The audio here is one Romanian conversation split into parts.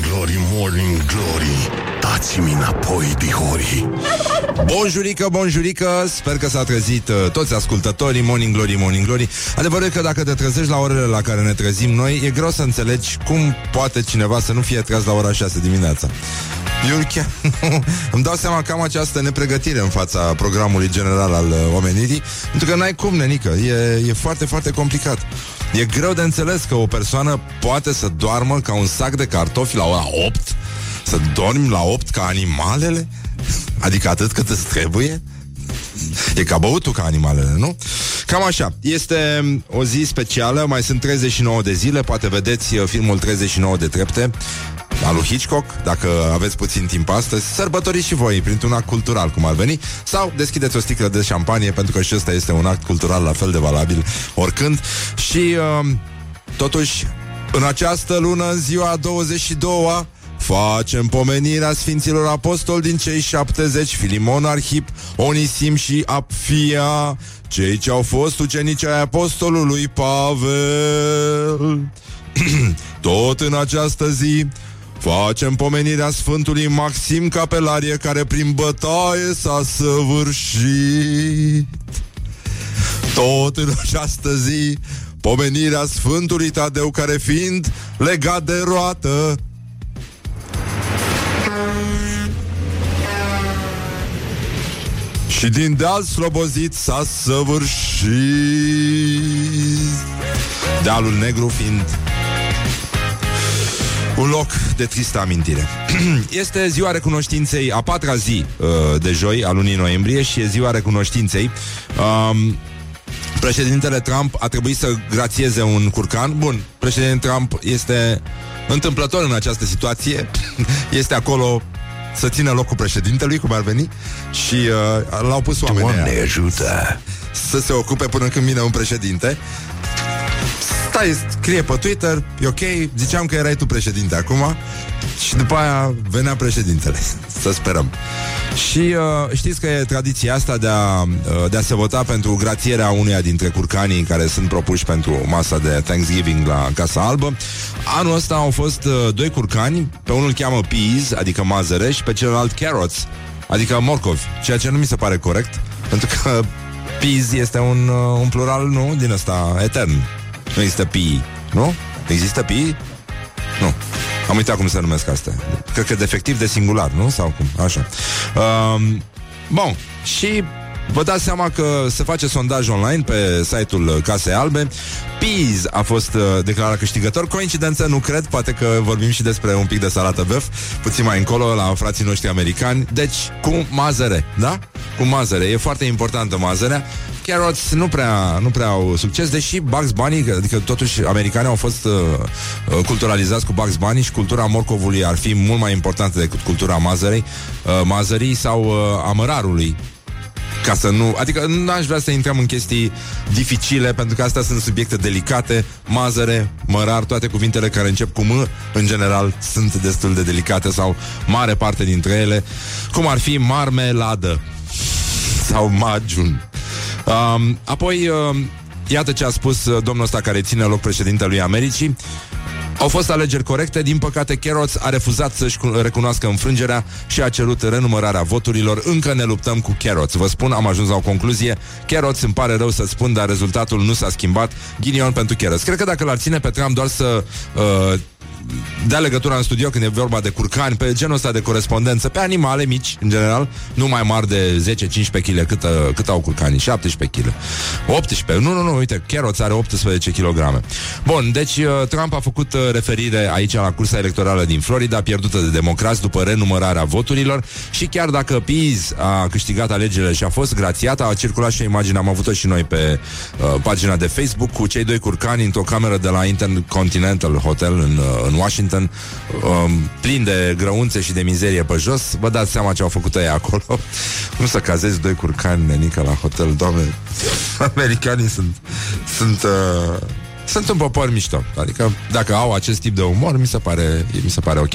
Glory, morning glory Dați-mi înapoi, dihori Bonjurică, bonjurică Sper că s-a trezit uh, toți ascultătorii Morning Glory, Morning Glory Adevărul e că dacă te trezești la orele la care ne trezim noi E greu să înțelegi cum poate cineva să nu fie treaz la ora 6 dimineața eu chiar îmi dau seama că am această nepregătire în fața programului general al uh, omenirii, pentru că n-ai cum, nenică. E, e foarte, foarte complicat. E greu de înțeles că o persoană poate să doarmă ca un sac de cartofi la ora 8, să dormi la 8 ca animalele, adică atât cât îți trebuie. E ca băutul ca animalele, nu? Cam așa. Este o zi specială, mai sunt 39 de zile, poate vedeți uh, filmul 39 de trepte al lui Hitchcock, dacă aveți puțin timp astăzi, sărbătoriți și voi printr-un act cultural, cum ar veni, sau deschideți o sticlă de șampanie, pentru că și ăsta este un act cultural la fel de valabil oricând. Și, uh, totuși, în această lună, în ziua 22-a, Facem pomenirea Sfinților Apostoli din cei 70, Filimon Arhip, Onisim și Apfia, cei ce au fost ucenici ai Apostolului Pavel. Tot în această zi Facem pomenirea Sfântului Maxim Capelarie care prin bătaie s-a săvârșit. Tot în această zi pomenirea Sfântului Tadeu care fiind legat de roată Și din deal slobozit s-a săvârșit Dealul negru fiind un loc de tristă amintire. este ziua recunoștinței, a patra zi uh, de joi, a lunii noiembrie, și e ziua recunoștinței. Um, președintele Trump a trebuit să grațieze un curcan. Bun, președintele Trump este întâmplător în această situație. este acolo să țină locul președintelui, cum ar veni, și uh, l-au pus oamenii Doamne ajută! să se ocupe până când vine un președinte stai, scrie pe Twitter, e ok, ziceam că erai tu președinte acum și după aia venea președintele. Să sperăm. Și uh, știți că e tradiția asta de a, uh, de a se vota pentru grațierea unuia dintre curcanii care sunt propuși pentru masa de Thanksgiving la Casa Albă. Anul ăsta au fost uh, doi curcani, pe unul îl cheamă peas, adică mazăre, și pe celălalt carrots, adică morcovi, ceea ce nu mi se pare corect, pentru că peas este un, uh, un plural, nu, din ăsta etern. Nu există pi, nu? Există pi? Nu. Am uitat cum se numesc astea. Cred că defectiv de singular, nu? Sau cum? Așa. Um, bun. Și Vă dați seama că se face sondaj online pe site-ul Casei Albe. Peas a fost uh, declarat câștigător. Coincidență, nu cred, poate că vorbim și despre un pic de salată băf, puțin mai încolo, la frații noștri americani. Deci, cu mazăre, da? Cu mazăre. E foarte importantă mazărea. Carrots nu prea, nu prea au succes, deși Bugs Bunny, adică totuși americanii au fost uh, uh, culturalizați cu Bugs Bunny și cultura morcovului ar fi mult mai importantă decât cultura mazărei, uh, mazării sau uh, amărarului ca să nu... Adică nu aș vrea să intrăm în chestii dificile, pentru că astea sunt subiecte delicate, mazăre, mărar, toate cuvintele care încep cu M, în general, sunt destul de delicate sau mare parte dintre ele, cum ar fi marmeladă sau majun. Um, apoi, um, iată ce a spus uh, domnul ăsta care ține loc președintelui Americii. Au fost alegeri corecte, din păcate Carrots a refuzat să-și recunoască înfrângerea și a cerut renumărarea voturilor. Încă ne luptăm cu Carrots. Vă spun, am ajuns la o concluzie. Carrots îmi pare rău să spun, dar rezultatul nu s-a schimbat. Ghinion pentru Carrots. Cred că dacă l-ar ține pe Trump doar să uh, dea legătura în studio când e vorba de curcani, pe genul ăsta de corespondență, pe animale mici, în general, nu mai mari de 10-15 kg, cât, uh, cât au curcanii, 17 kg. 18, nu, nu, nu, uite, Carrots are 18 kg. Bun, deci uh, Trump a făcut uh, referire aici la cursa electorală din Florida, pierdută de democrați după renumărarea voturilor și chiar dacă Pease a câștigat alegerile și a fost grațiat, a circulat și o imagine, am avut-o și noi pe uh, pagina de Facebook, cu cei doi curcani într-o cameră de la Intercontinental Hotel în, în Washington, um, plin de grăunțe și de mizerie pe jos. Vă dați seama ce au făcut ei acolo. nu să cazezi doi curcani, nenică, la hotel, doamne. Americanii sunt... sunt uh, sunt un popor mișto. Adică dacă au acest tip de umor, mi se pare, mi se pare ok.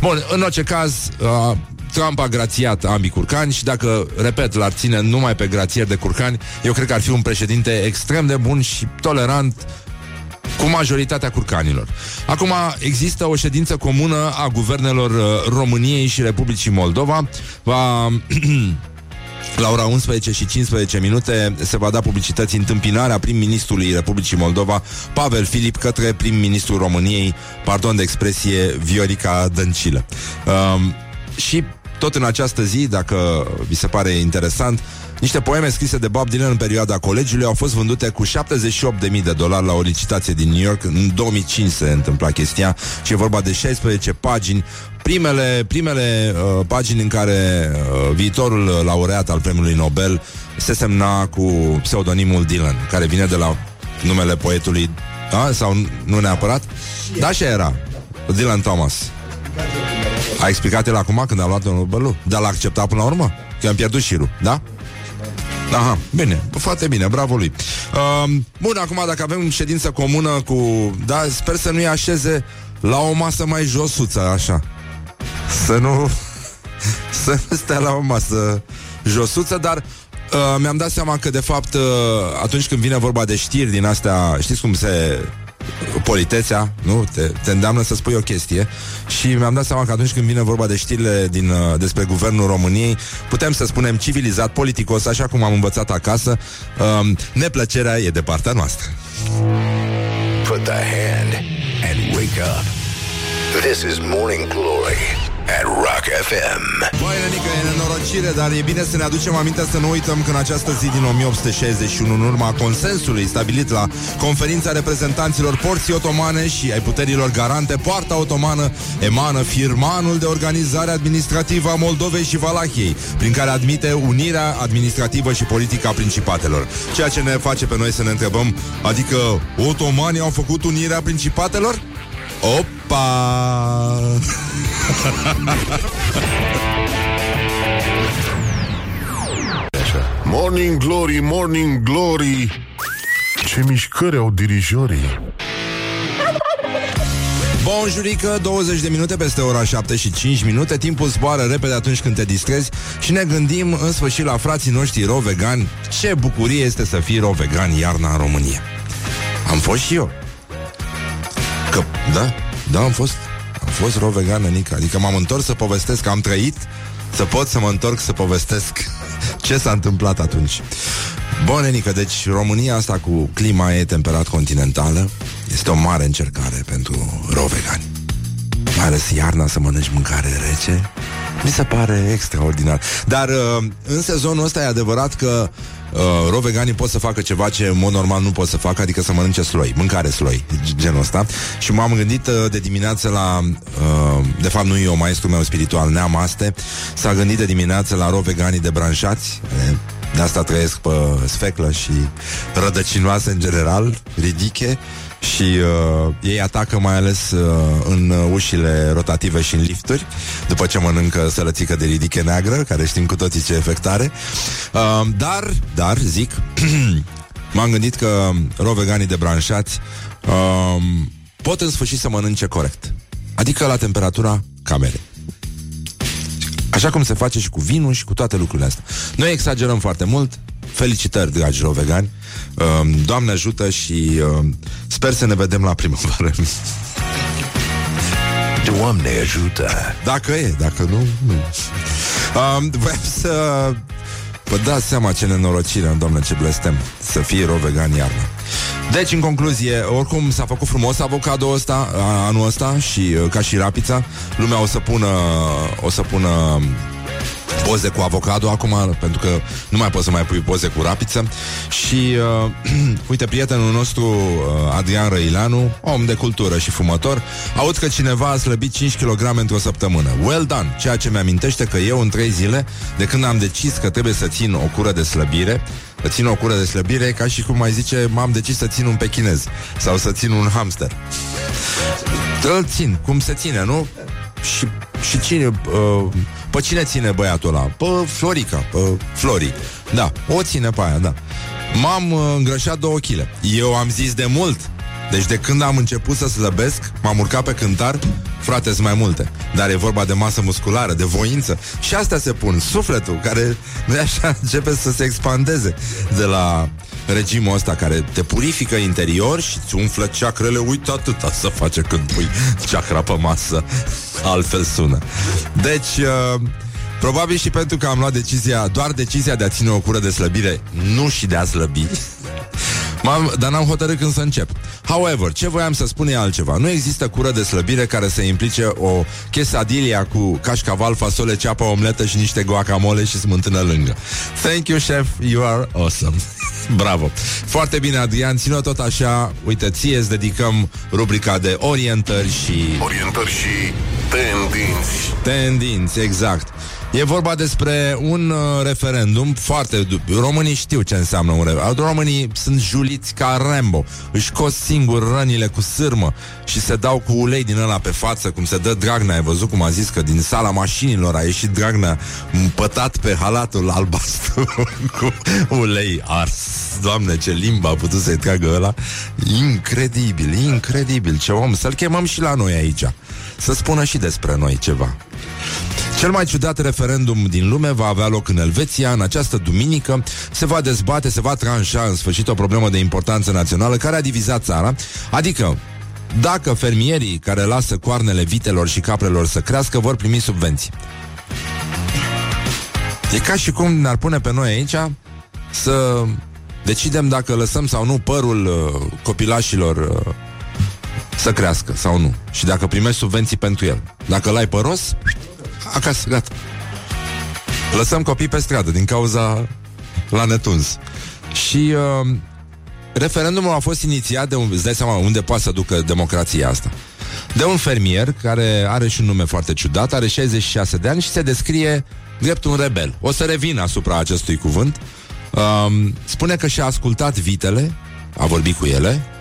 Bun, în orice caz, uh, Trump a grațiat ambii curcani și dacă, repet, l-ar ține numai pe grațieri de curcani, eu cred că ar fi un președinte extrem de bun și tolerant cu majoritatea curcanilor. Acum există o ședință comună a guvernelor uh, României și Republicii Moldova. Va La ora 11 și 15 minute se va da publicității întâmpinarea prim-ministrului Republicii Moldova, Pavel Filip, către prim-ministrul României, pardon de expresie, Viorica Dăncilă. Um, și tot în această zi, dacă vi se pare interesant, niște poeme scrise de Bob Dylan în perioada colegiului au fost vândute cu 78.000 de dolari la o licitație din New York. În 2005 se întâmpla chestia și e vorba de 16 pagini primele, primele uh, pagini în care uh, viitorul laureat al premiului Nobel se semna cu pseudonimul Dylan, care vine de la numele poetului, da? Sau nu neapărat? Da, și era. Dylan Thomas. A explicat el acum când a luat Nobelul? Dar l-a acceptat până la urmă? Că am pierdut șirul, da? Aha, bine, foarte bine, bravo lui. Uh, bun, acum dacă avem ședință comună cu... Da, sper să nu-i așeze la o masă mai josuță, așa. Să nu... Să nu stea la o masă josuță, dar uh, mi-am dat seama că, de fapt, uh, atunci când vine vorba de știri din astea, știți cum se politețea, nu? Te, te îndeamnă să spui o chestie și mi-am dat seama că atunci când vine vorba de știrile din, uh, despre guvernul României, putem să spunem civilizat, politicos, așa cum am învățat acasă, uh, neplăcerea e de partea noastră. Put the hand and wake up. This is Morning Glory at Rock FM. Băi, Nenică, e nenorocire, dar e bine să ne aducem aminte să nu uităm că în această zi din 1861, în urma consensului stabilit la conferința reprezentanților porții otomane și ai puterilor garante, poarta otomană emană firmanul de organizare administrativă a Moldovei și Valahiei, prin care admite unirea administrativă și politică a principatelor. Ceea ce ne face pe noi să ne întrebăm, adică otomanii au făcut unirea principatelor? Opa! morning Glory, Morning Glory. Ce mișcări au dirijorii. Bonjurică, 20 de minute peste ora 7 și 5 minute. Timpul zboară repede atunci când te distrezi Și ne gândim în sfârșit la frații noștri ro-vegani. Ce bucurie este să fii ro-vegan iarna în România. Am fost și eu Că, da, da, am fost. Am fost ro vegan, Nica. Adică m-am întors să povestesc, am trăit Să pot să mă întorc să povestesc Ce s-a întâmplat atunci. Bun, Nica, deci România asta cu clima e temperat continentală. Este o mare încercare pentru ro vegani. Mai ales iarna să mănânci mâncare rece. Mi se pare extraordinar. Dar uh, în sezonul ăsta e adevărat că uh, roveganii pot să facă ceva ce în mod normal nu pot să facă, adică să mănânce sloi, mâncare sloi, genul ăsta. Și m-am gândit uh, de dimineață la, uh, de fapt nu eu, maestru meu spiritual, Neamaste, s-a gândit de dimineață la roveganii de branșați, de asta trăiesc pe sfeclă și rădăcinoase în general, ridiche, și uh, ei atacă mai ales uh, în ușile rotative și în lifturi, după ce mănâncă sălățică de ridiche neagră, care știm cu toții ce efect are. Uh, dar, dar, zic, m-am gândit că roveganii de branșați uh, pot în sfârșit să mănânce corect. Adică la temperatura camerei. Așa cum se face și cu vinul și cu toate lucrurile astea. Noi exagerăm foarte mult. Felicitări, dragi rovegani. Uh, Doamne ajută și uh, sper să ne vedem la primăvară. Doamne ajută! Dacă e, dacă nu, nu. Uh, vreau să vă dați seama ce nenorocire, doamne, ce blestem să fie rovegan iarna. Deci, în concluzie, oricum s-a făcut frumos avocado ăsta, anul ăsta și ca și rapița. Lumea o să pună o să pună poze cu avocado acum, pentru că nu mai poți să mai pui poze cu rapiță. Și, uh, uite, prietenul nostru, uh, Adrian Răileanu, om de cultură și fumător, aud că cineva a slăbit 5 kg într-o săptămână. Well done! Ceea ce mi-amintește că eu, în 3 zile, de când am decis că trebuie să țin o cură de slăbire, să țin o cură de slăbire, ca și cum mai zice, m-am decis să țin un pechinez sau să țin un hamster. Îl țin, cum se ține, nu? Și, și cine... Uh, pe cine ține băiatul ăla? Pe Florica, pe Flori. Da, o ține pe aia, da. M-am uh, îngrășat două kg. Eu am zis de mult. Deci de când am început să slăbesc, m-am urcat pe cântar Frate, sunt mai multe. Dar e vorba de masă musculară, de voință. Și astea se pun. Sufletul, care nu așa, începe să se expandeze de la regimul ăsta care te purifică interior și îți umflă ceacrele. Uite atâta să face când pui ceacra pe masă. Altfel sună. Deci... Uh, Probabil și pentru că am luat decizia, doar decizia de a ține o cură de slăbire, nu și de a slăbi. M-am, dar n-am hotărât când să încep. However, ce voiam să spun e altceva. Nu există cură de slăbire care să implice o quesadilla cu cașcaval, fasole, ceapă, omletă și niște guacamole și smântână lângă. Thank you, chef. You are awesome. Bravo. Foarte bine, Adrian. Ține tot așa. Uite, ție îți dedicăm rubrica de orientări și... Orientări și tendinți. Tendinți, exact. E vorba despre un uh, referendum foarte... Românii știu ce înseamnă un referendum. Românii sunt juliți ca Rambo. Își scos singur rănile cu sârmă și se dau cu ulei din ăla pe față, cum se dă Dragnea. Ai văzut cum a zis că din sala mașinilor a ieșit Dragnea împătat pe halatul albastru cu ulei ars. Doamne, ce limba a putut să-i tragă ăla. Incredibil, incredibil. Ce om. Să-l chemăm și la noi aici. Să spună și despre noi ceva. Cel mai ciudat referendum din lume va avea loc în Elveția în această duminică. Se va dezbate, se va tranșa în sfârșit o problemă de importanță națională care a divizat țara, adică dacă fermierii care lasă coarnele vitelor și caprelor să crească vor primi subvenții. E ca și cum ne-ar pune pe noi aici să decidem dacă lăsăm sau nu părul uh, copilașilor uh, să crească sau nu. Și dacă primești subvenții pentru el. Dacă l-ai păros, acasă, gata. Lăsăm copii pe stradă din cauza la netuns. Și uh, referendumul a fost inițiat de un... Îți dai seama unde poate să ducă democrația asta. De un fermier care are și un nume foarte ciudat, are 66 de ani și se descrie drept un rebel. O să revin asupra acestui cuvânt. Uh, spune că și-a ascultat vitele, a vorbit cu ele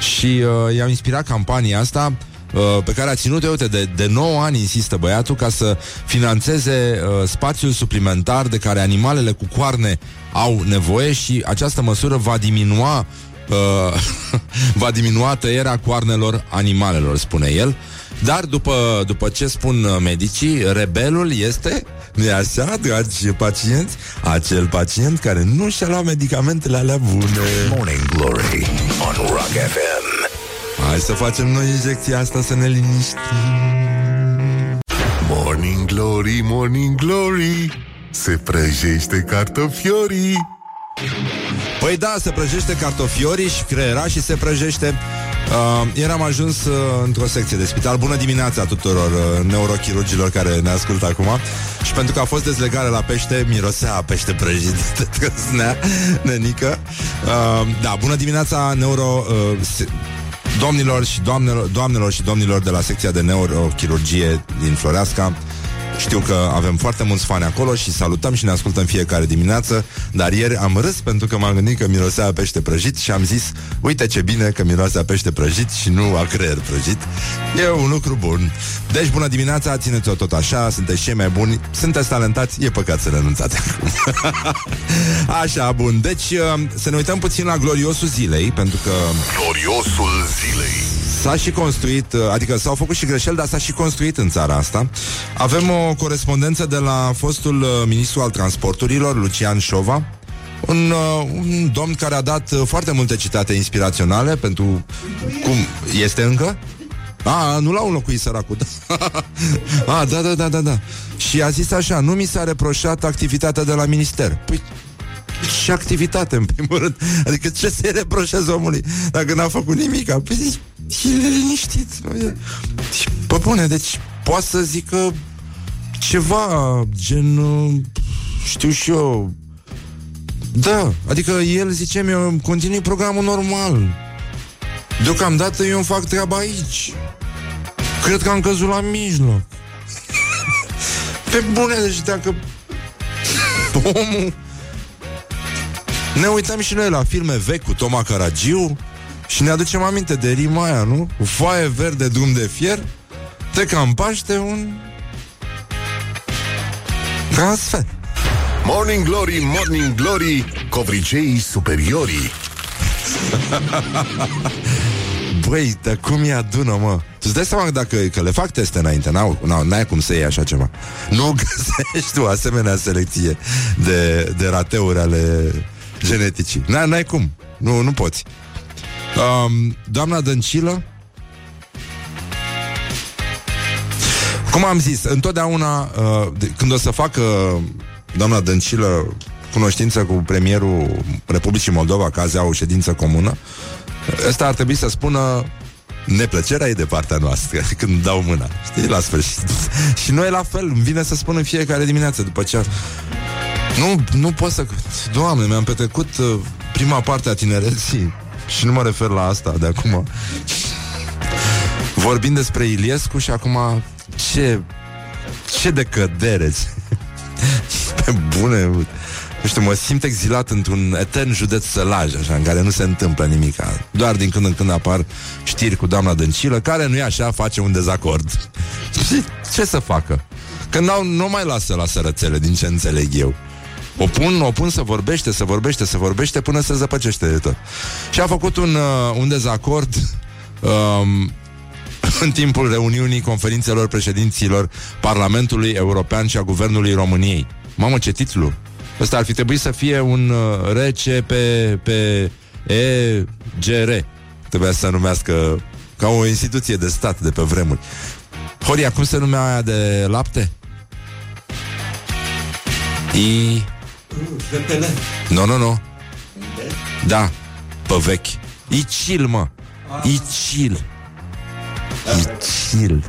și uh, i-a inspirat campania asta Uh, pe care a ținut, uite, de, de 9 ani insistă băiatul ca să financeze uh, spațiul suplimentar de care animalele cu coarne au nevoie și această măsură va diminua uh, va diminua tăierea coarnelor animalelor, spune el. Dar după, după ce spun uh, medicii, rebelul este, nu e așa, dragi pacienți, acel pacient care nu și-a luat medicamentele alea bune. Morning Glory on Rock FM. Hai să facem noi injecția asta să ne liniștim. Morning Glory, Morning Glory, se prăjește cartofiorii. Păi da, se prăjește cartofiorii și creiera și se prăjește Uh, ieri am ajuns uh, într-o secție de spital. Bună dimineața tuturor uh, neurochirurgilor care ne ascultă acum. Și pentru că a fost dezlegare la pește Mirosea pește prăjit de trăsnea Nenică. Uh, Da, bună dimineața neuro uh, Domnilor și doamnelor, doamnelor și domnilor de la secția de neurochirurgie din Floreasca, știu că avem foarte mulți fani acolo și salutăm și ne ascultăm fiecare dimineață, dar ieri am râs pentru că m-am gândit că mirosea a pește prăjit și am zis, uite ce bine că miroase a pește prăjit și nu a creier prăjit. E un lucru bun. Deci, bună dimineața, țineți-o tot așa, sunteți cei mai buni, sunteți talentați, e păcat să renunțați acum. așa, bun. Deci, uh, să ne uităm puțin la gloriosul zilei, pentru că... Gloriosul zilei. S-a și construit, uh, adică s-au făcut și greșeli, dar s-a și construit în țara asta. Avem o corespondență de la fostul uh, ministru al transporturilor, Lucian Șova, un, uh, un domn care a dat foarte multe citate inspiraționale pentru cum este încă? A, nu l-au înlocuit săracul. a, da, da, da, da, da. Și a zis așa, nu mi s-a reproșat activitatea de la minister. Păi, și activitate, în primul rând. Adică ce se reproșează omului dacă n-a făcut nimic? Păi, și liniștit. Și, pe bune, deci poate să zică ceva, gen, știu și eu, da, adică el zice eu continui programul normal. Deocamdată eu îmi fac treaba aici. Cred că am căzut la mijloc. Pe bune, deci dacă omul ne uităm și noi la filme vechi cu Toma Caragiu și ne aducem aminte de rima aia, nu? Cu foaie verde, drum de fier, te cam paște un transfer. Morning Glory, Morning Glory, covriceii superiorii. Băi, dar cum e adună, mă? Tu îți dai seama că dacă că le fac teste înainte, n-au, n-au, n-ai cum să iei așa ceva. Nu găsești o asemenea selecție de, de rateuri ale geneticii. N-ai, n-ai cum. Nu, nu poți. Um, doamna Dăncilă Cum am zis, întotdeauna uh, de, când o să facă doamna Dăncilă cunoștință cu premierul Republicii Moldova, că azi au o ședință comună, ăsta ar trebui să spună neplăcerea e de partea noastră când dau mâna, știi, la sfârșit. și noi la fel, îmi vine să spun în fiecare dimineață după ce... Nu, nu pot să... Doamne, mi-am petrecut uh, prima parte a tinereții și nu mă refer la asta de acum. Vorbind despre Iliescu și acum ce... Ce decădere! Pe bune! Nu știu, mă simt exilat într-un etern județ sălaj, așa, în care nu se întâmplă nimic. Doar din când în când apar știri cu doamna Dăncilă, care nu e așa, face un dezacord. Și ce să facă? Că n-au, nu mai lasă la sărățele, din ce înțeleg eu. O pun, o pun să vorbește, să vorbește, să vorbește până se zăpăcește de tot. Și a făcut un, uh, un dezacord um, în timpul reuniunii conferințelor președinților Parlamentului European și a Guvernului României. Mamă, ce titlu! Ăsta ar fi trebuit să fie un uh, RCP pe EGR. Trebuia să numească ca o instituție de stat de pe vremuri. Horia, cum se numea aia de lapte? I... Nu, nu, nu. Da, pe vechi. Icil, mă. Icil. Icil.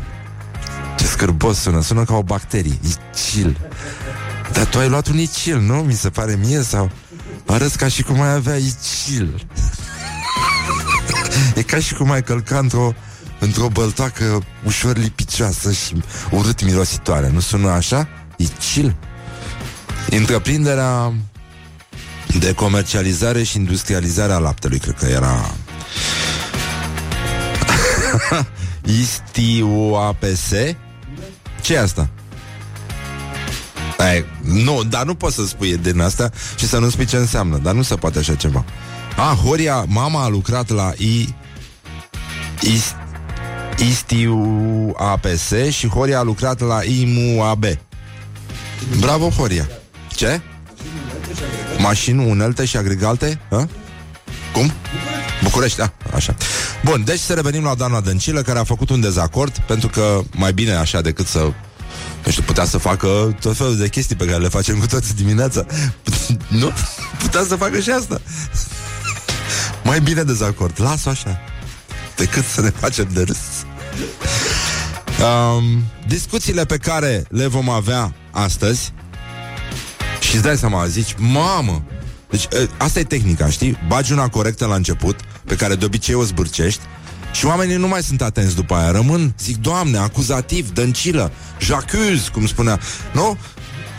Ce scârbos sună, sună ca o bacterie. Icil. Dar tu ai luat un icil, nu? Mi se pare mie sau... Arăți ca și cum ai avea icil. e ca și cum ai călca într-o într-o băltoacă ușor lipicioasă și urât mirositoare. Nu sună așa? Icil? Întreprinderea de comercializare și industrializare a laptelui, cred că era ISTUAPS ce e asta? Ai, nu, dar nu poți să spui din asta și să nu spui ce înseamnă, dar nu se poate așa ceva. Ah, Horia, mama a lucrat la I... Ist, ISTUAPS și Horia a lucrat la IMUAB. Bravo, Horia! Ce? Mașini, unelte și agregalte? Ha? Cum? București, da, așa. Bun, deci să revenim la doamna Dăncilă, care a făcut un dezacord, pentru că mai bine așa decât să nu știu, putea să facă tot felul de chestii pe care le facem cu toți dimineața. nu? Putea să facă și asta. Mai bine dezacord. Las-o așa. Decât să ne facem de râs. Um, discuțiile pe care le vom avea astăzi și îți dai seama, zici, mamă, deci ă, asta e tehnica, știi? Bagi una corectă la început, pe care de obicei o zbârcești, și oamenii nu mai sunt atenți după aia. Rămân, zic, Doamne, acuzativ, dăncilă, jacuz, cum spunea. Nu?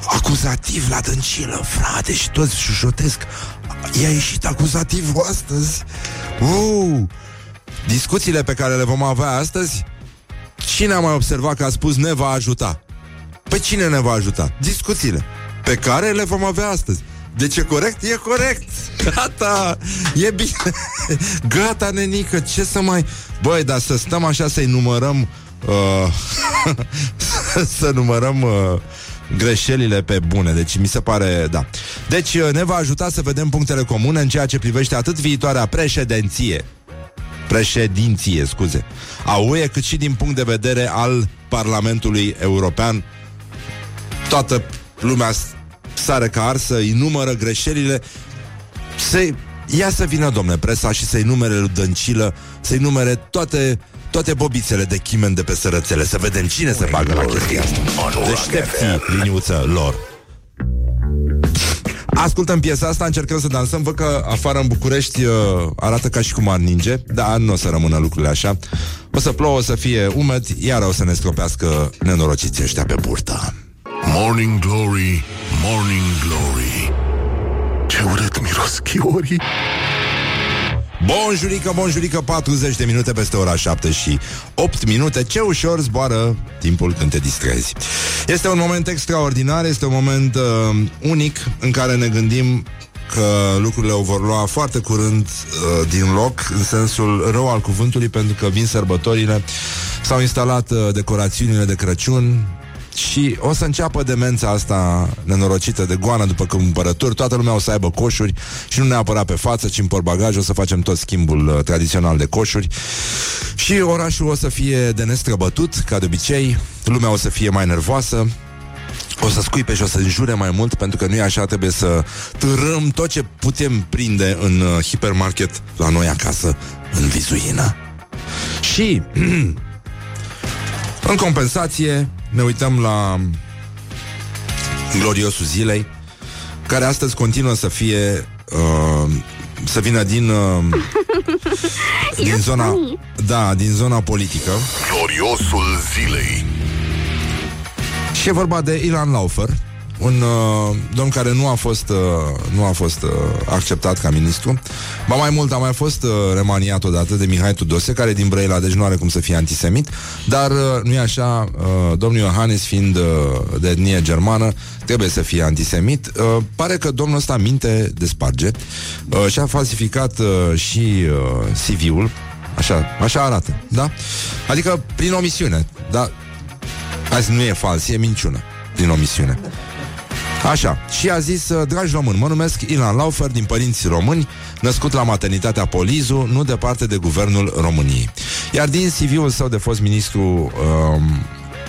Acuzativ la dăncilă, frate, și toți șușotesc. I-a ieșit acuzativ astăzi. Uh! Discuțiile pe care le vom avea astăzi, cine a mai observat că a spus ne va ajuta? Păi cine ne va ajuta? Discuțiile pe care le vom avea astăzi. Deci e corect? E corect! Gata! E bine! Gata, nenică, ce să mai... Băi, dar să stăm așa să-i numărăm... Uh, să numărăm... Uh, greșelile pe bune. Deci mi se pare, da. Deci uh, ne va ajuta să vedem punctele comune în ceea ce privește atât viitoarea președinție, președinție, scuze, a UE, cât și din punct de vedere al Parlamentului European. Toată lumea sare ca arsă, îi numără greșelile, să ia să vină, domne, presa și să-i numere lui Dăncilă, să-i numere toate toate bobițele de chimen de pe sărățele, să vedem cine se bagă la chestia asta. Deștepții, liniuță lor. Ascultăm piesa asta, încercăm să dansăm Văd că afară în București uh, arată ca și cum ar ninge Dar nu o să rămână lucrurile așa O să plouă, o să fie umed Iar o să ne scropească nenorociții ăștia pe burtă Morning Glory, Morning Glory. Ce urât miros chiorii Bonjurică, bonjurică, 40 de minute peste ora 7 și 8 minute. Ce ușor zboară timpul când te distrezi. Este un moment extraordinar Este un moment uh, unic în care ne gândim că lucrurile o vor lua foarte curând uh, din loc, în sensul rău al cuvântului, pentru că vin sărbătorile, s-au instalat uh, decorațiunile de Crăciun, și o să înceapă demența asta nenorocită de goană după cumpărături. Toată lumea o să aibă coșuri și nu neapărat pe față, ci în portbagaj. O să facem tot schimbul uh, tradițional de coșuri. Și orașul o să fie de nestrăbătut, ca de obicei. Lumea o să fie mai nervoasă. O să scuipe și o să înjure mai mult Pentru că nu e așa, trebuie să târâm Tot ce putem prinde în uh, hipermarket La noi acasă, în vizuină Și În compensație Ne uităm la Gloriosul zilei Care astăzi continuă să fie uh, Să vină din uh, Din zona Da, din zona politică. Gloriosul zilei. Și e vorba de Ilan Laufer un uh, domn care nu a fost, uh, nu a fost uh, acceptat ca ministru. Ba mai mult, a mai fost uh, remaniat odată de Mihai Tudose, care din Brăila, deci nu are cum să fie antisemit, dar uh, nu e așa, uh, domnul Iohannis fiind uh, de etnie germană, trebuie să fie antisemit. Uh, pare că domnul ăsta minte de sparge uh, și a falsificat uh, și uh, CV-ul, așa, așa arată, da? Adică prin omisiune, da? Azi nu e fals, e minciună prin omisiune. Așa, și a zis, uh, dragi români, mă numesc Ilan Laufer din părinți români, născut la maternitatea Polizu, nu departe de guvernul României. Iar din CV-ul său de fost ministru um,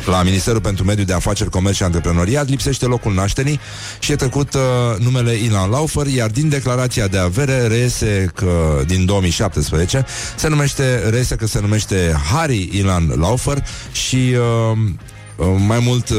la Ministerul pentru Mediul de Afaceri, Comerț și Antreprenoriat lipsește locul nașterii și e trecut uh, numele Ilan Laufer, iar din declarația de avere reiese că din 2017 se numește, reiese că se numește Harry Ilan Laufer și uh, Uh, mai mult uh,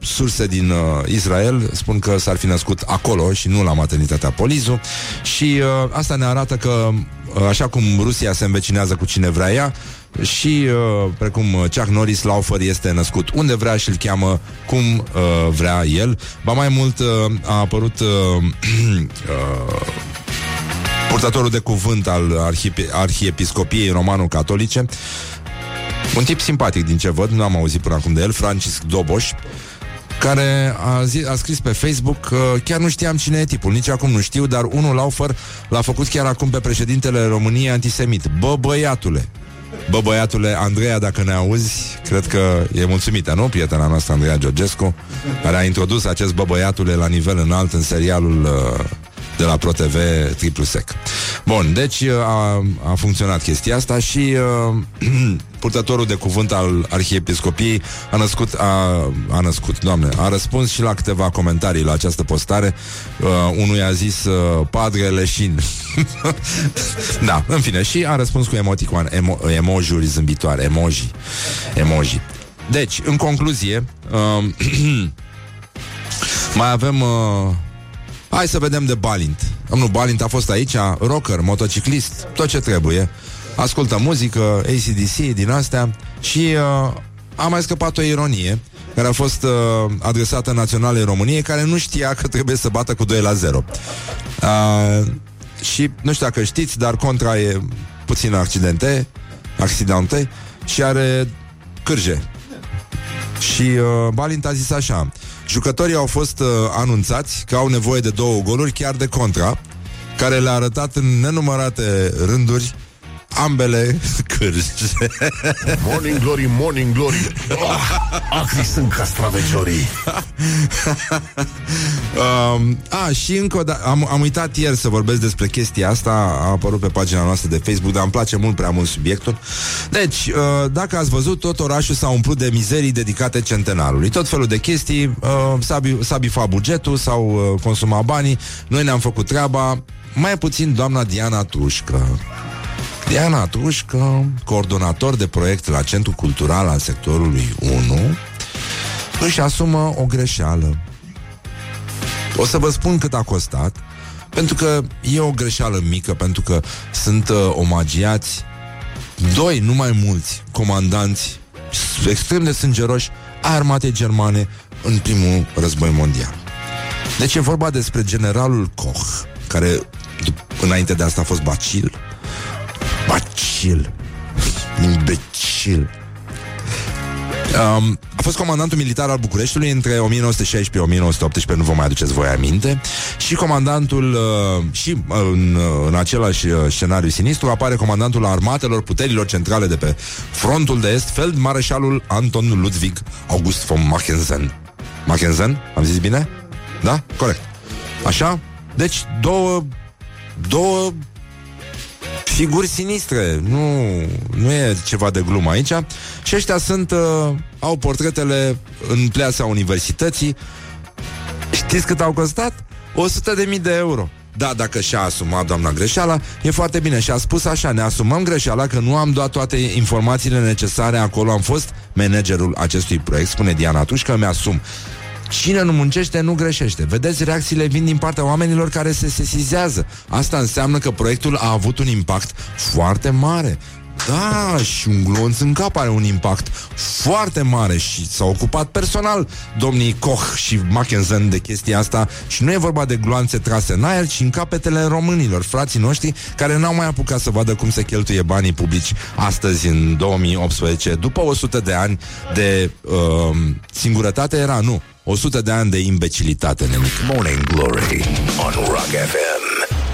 surse din uh, Israel spun că s-ar fi născut acolo și nu la maternitatea Polizu și uh, asta ne arată că uh, așa cum Rusia se învecinează cu cine vrea ea și uh, precum Chuck Norris Laufer este născut unde vrea și îl cheamă cum uh, vrea el. Ba mai mult uh, a apărut uh, uh, purtătorul de cuvânt al arhiepiscopiei romano-catolice un tip simpatic din ce văd, nu am auzit până acum de el, Francisc Doboș, care a, zi, a scris pe Facebook că chiar nu știam cine e tipul, nici acum nu știu, dar unul Laufer l-a făcut chiar acum pe președintele României antisemit. Bă, băiatule! Bă, băiatule, Andreea, dacă ne auzi, cred că e mulțumită, nu? Prietena noastră, Andreea Georgescu, care a introdus acest bă, băiatule la nivel înalt în serialul uh, de la ProTV triplu sec. Bun, deci uh, a, a funcționat chestia asta și uh, purtătorul de cuvânt al Arhiepiscopiei a născut, a, a născut, doamne, a răspuns și la câteva comentarii la această postare. Uh, unul a zis uh, Padre Leșin. da, în fine, și a răspuns cu emoticon, emo, emoji zâmbitoare, emoji. Emoji. Deci, în concluzie, uh, mai avem uh, Hai să vedem de Balint. Domnul Balint a fost aici, rocker, motociclist, tot ce trebuie. Ascultă muzică, ACDC din astea și uh, a mai scăpat o ironie care a fost uh, adresată Naționalei României, care nu știa că trebuie să bată cu 2 la 0. Uh, și nu știu dacă știți, dar Contra e puțin accidente, accidente și are cârje. Și uh, Balint a zis așa Jucătorii au fost uh, anunțați că au nevoie de două goluri, chiar de contra, care le-a arătat în nenumărate rânduri ambele cârzi. Morning glory, morning glory. Oh, acri sunt castraveciorii. um, a, și încă o dată, am, am uitat ieri să vorbesc despre chestia asta, a apărut pe pagina noastră de Facebook, dar îmi place mult prea mult subiectul. Deci, uh, dacă ați văzut, tot orașul s-a umplut de mizerii dedicate centenarului. Tot felul de chestii, uh, s-a, s-a bifat bugetul, s-au uh, consumat banii, noi ne-am făcut treaba, mai puțin doamna Diana Tușcă. Diana Tușcă, coordonator de proiect la Centrul Cultural al sectorului 1, își asumă o greșeală. O să vă spun cât a costat, pentru că e o greșeală mică, pentru că sunt uh, omagiați doi, nu mai mulți, comandanți extrem de sângeroși a armatei germane în primul război mondial. Deci e vorba despre generalul Koch, care înainte de asta a fost bacil, Bacil. Imbecil. Um, a fost comandantul militar al Bucureștiului între 1916-1918, nu vă mai aduceți voi aminte, și comandantul, uh, și uh, în, uh, în același uh, scenariu sinistru, apare comandantul armatelor puterilor centrale de pe frontul de est, feldmareșalul Anton Ludwig August von Mackensen. Mackensen? Am zis bine? Da? Corect. Așa? Deci, două, două figuri sinistre. Nu, nu e ceva de glumă aici. Și ăștia sunt, uh, au portretele în pleasa universității. Știți cât au costat? 100 de mii de euro. Da, dacă și-a asumat doamna greșeala, e foarte bine. Și a spus așa, ne asumăm greșeala că nu am dat toate informațiile necesare acolo. Am fost managerul acestui proiect, spune Diana, atunci că mi-asum. Cine nu muncește, nu greșește. Vedeți, reacțiile vin din partea oamenilor care se sesizează. Asta înseamnă că proiectul a avut un impact foarte mare. Da, și un glonț în cap are un impact foarte mare și s-a ocupat personal domnii Koch și Mackensen de chestia asta și nu e vorba de gloanțe trase în aer, ci în capetele românilor, frații noștri, care n-au mai apucat să vadă cum se cheltuie banii publici astăzi, în 2018, după 100 de ani de uh, singurătate, era, nu, 100 de ani de imbecilitate, nemic. Morning Glory on Rock FM.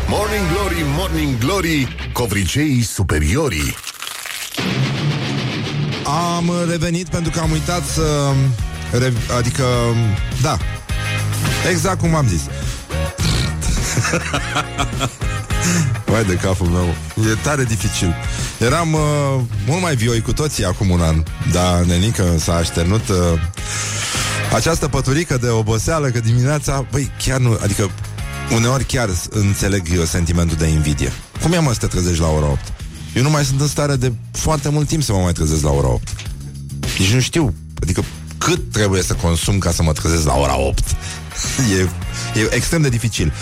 Morning Glory, Morning Glory, covriceii superiorii. Am revenit pentru că am uitat să... Re... Adică, da, exact cum am zis. Vai de capul meu E tare dificil Eram uh, mult mai vioi cu toții acum un an Dar nenică s-a așternut uh, Această păturică de oboseală Că dimineața, băi, chiar nu Adică uneori chiar înțeleg eu sentimentul de invidie. Cum e mă să te trezești la ora 8? Eu nu mai sunt în stare de foarte mult timp să mă mai trezesc la ora 8 Nici nu știu Adică cât trebuie să consum ca să mă trezesc la ora 8 E, e extrem de dificil.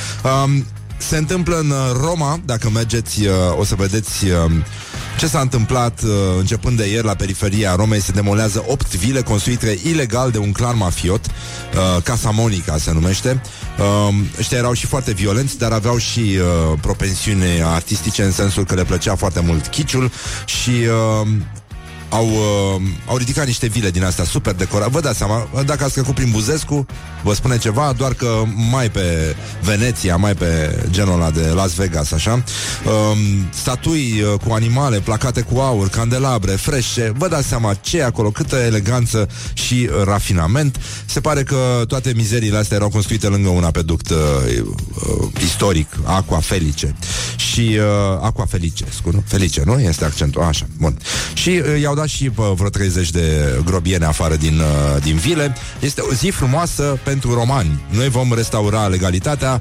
Um, se întâmplă în uh, Roma, dacă mergeți, uh, o să vedeți uh, ce s-a întâmplat începând de ieri la periferia Romei. Se demolează 8 vile construite ilegal de un clan mafiot, Casa Monica se numește. Um, ăștia erau și foarte violenți, dar aveau și propensiune artistice în sensul că le plăcea foarte mult chiciul și au, uh, au ridicat niște vile din astea super decorate. Vă dați seama, dacă ați trecut prin Buzescu, vă spune ceva, doar că mai pe Veneția, mai pe genul ăla de Las Vegas, așa. Uh, statui uh, cu animale placate cu aur, candelabre, frește. Vă dați seama ce e acolo, câtă eleganță și uh, rafinament. Se pare că toate mizeriile astea erau construite lângă un apeduct uh, uh, istoric, Aqua Felice. Și uh, Aqua Felice, nu? Felice, nu? Este accentul, așa, bun. Și uh, i-au dat și uh, vreo 30 de grobiene afară din, uh, din vile. Este o zi frumoasă pentru romani. Noi vom restaura legalitatea,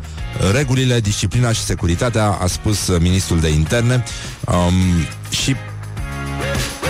regulile, disciplina și securitatea, a spus uh, ministrul de interne. Um, și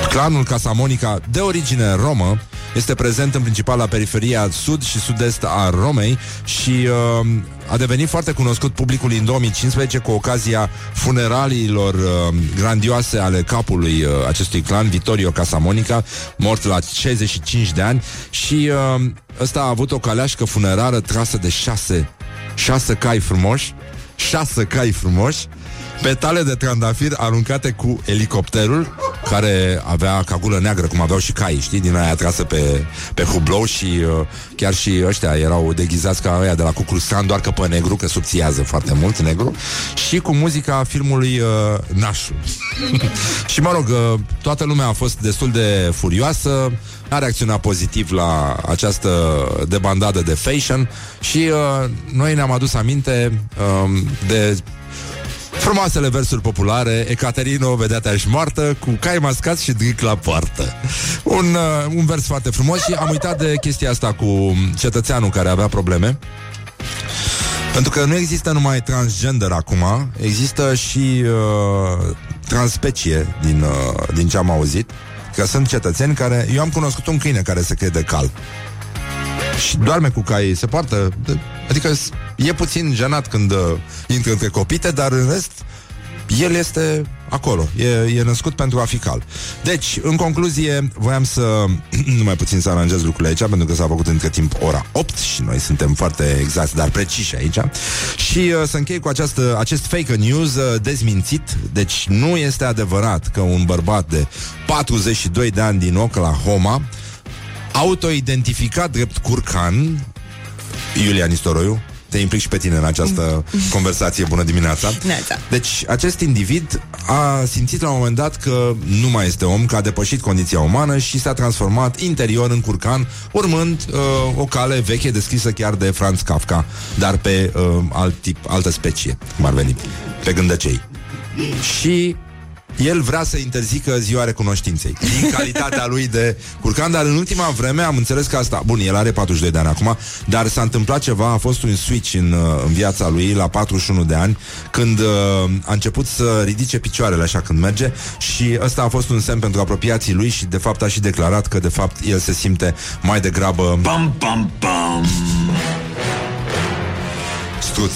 clanul Casamonica, de origine romă, este prezent în principal la periferia sud și sud-est a Romei și uh, a devenit foarte cunoscut publicului în 2015 cu ocazia funeraliilor uh, grandioase ale capului uh, acestui clan, Vittorio Casamonica, mort la 65 de ani. Și uh, ăsta a avut o caleașcă funerară trasă de șase, șase cai frumoși, șase cai frumoși, petale de trandafir aruncate cu elicopterul care avea cagulă neagră, cum aveau și cai, știi, din aia trasă pe, pe hublou și uh, chiar și ăștia erau deghizați ca ăia de la Cucuruscan, doar că pe negru, că subțiază foarte mult negru, și cu muzica filmului uh, Nașu. și mă rog, uh, toată lumea a fost destul de furioasă, a reacționat pozitiv la această debandadă de fashion și uh, noi ne-am adus aminte uh, de Frumoasele versuri populare Ecaterino, vedeata și moartă Cu cai mascați și dric la poartă un, uh, un vers foarte frumos Și am uitat de chestia asta cu cetățeanul Care avea probleme pentru că nu există numai transgender acum, există și uh, transspecie din, uh, din ce am auzit. Că sunt cetățeni care... Eu am cunoscut un câine care se crede cal. Și doarme cu cai, se poartă... Adică e puțin jenat când uh, intră între copite, dar în rest el este acolo, e, e născut pentru a fi cal. Deci, în concluzie, voiam să nu mai puțin să aranjez lucrurile aici, pentru că s-a făcut între timp ora 8 și noi suntem foarte exacti, dar preciși aici. Și uh, să închei cu această, acest fake news uh, dezmințit. Deci, nu este adevărat că un bărbat de 42 de ani din Oklahoma autoidentificat drept curcan, Iulia Nistoroiu, te implic și pe tine în această conversație. Bună dimineața! Neața. Deci, acest individ a simțit la un moment dat că nu mai este om, că a depășit condiția umană și s-a transformat interior în curcan, urmând uh, o cale veche descrisă chiar de Franz Kafka, dar pe uh, alt tip, altă specie, cum ar veni, pe gândăcei. Și el vrea să interzică ziua recunoștinței Din calitatea lui de curcan Dar în ultima vreme am înțeles că asta Bun, el are 42 de ani acum Dar s-a întâmplat ceva, a fost un switch în, uh, în viața lui La 41 de ani Când uh, a început să ridice picioarele Așa când merge Și ăsta a fost un semn pentru apropiații lui Și de fapt a și declarat că de fapt el se simte mai degrabă Pam, pam, pam struț.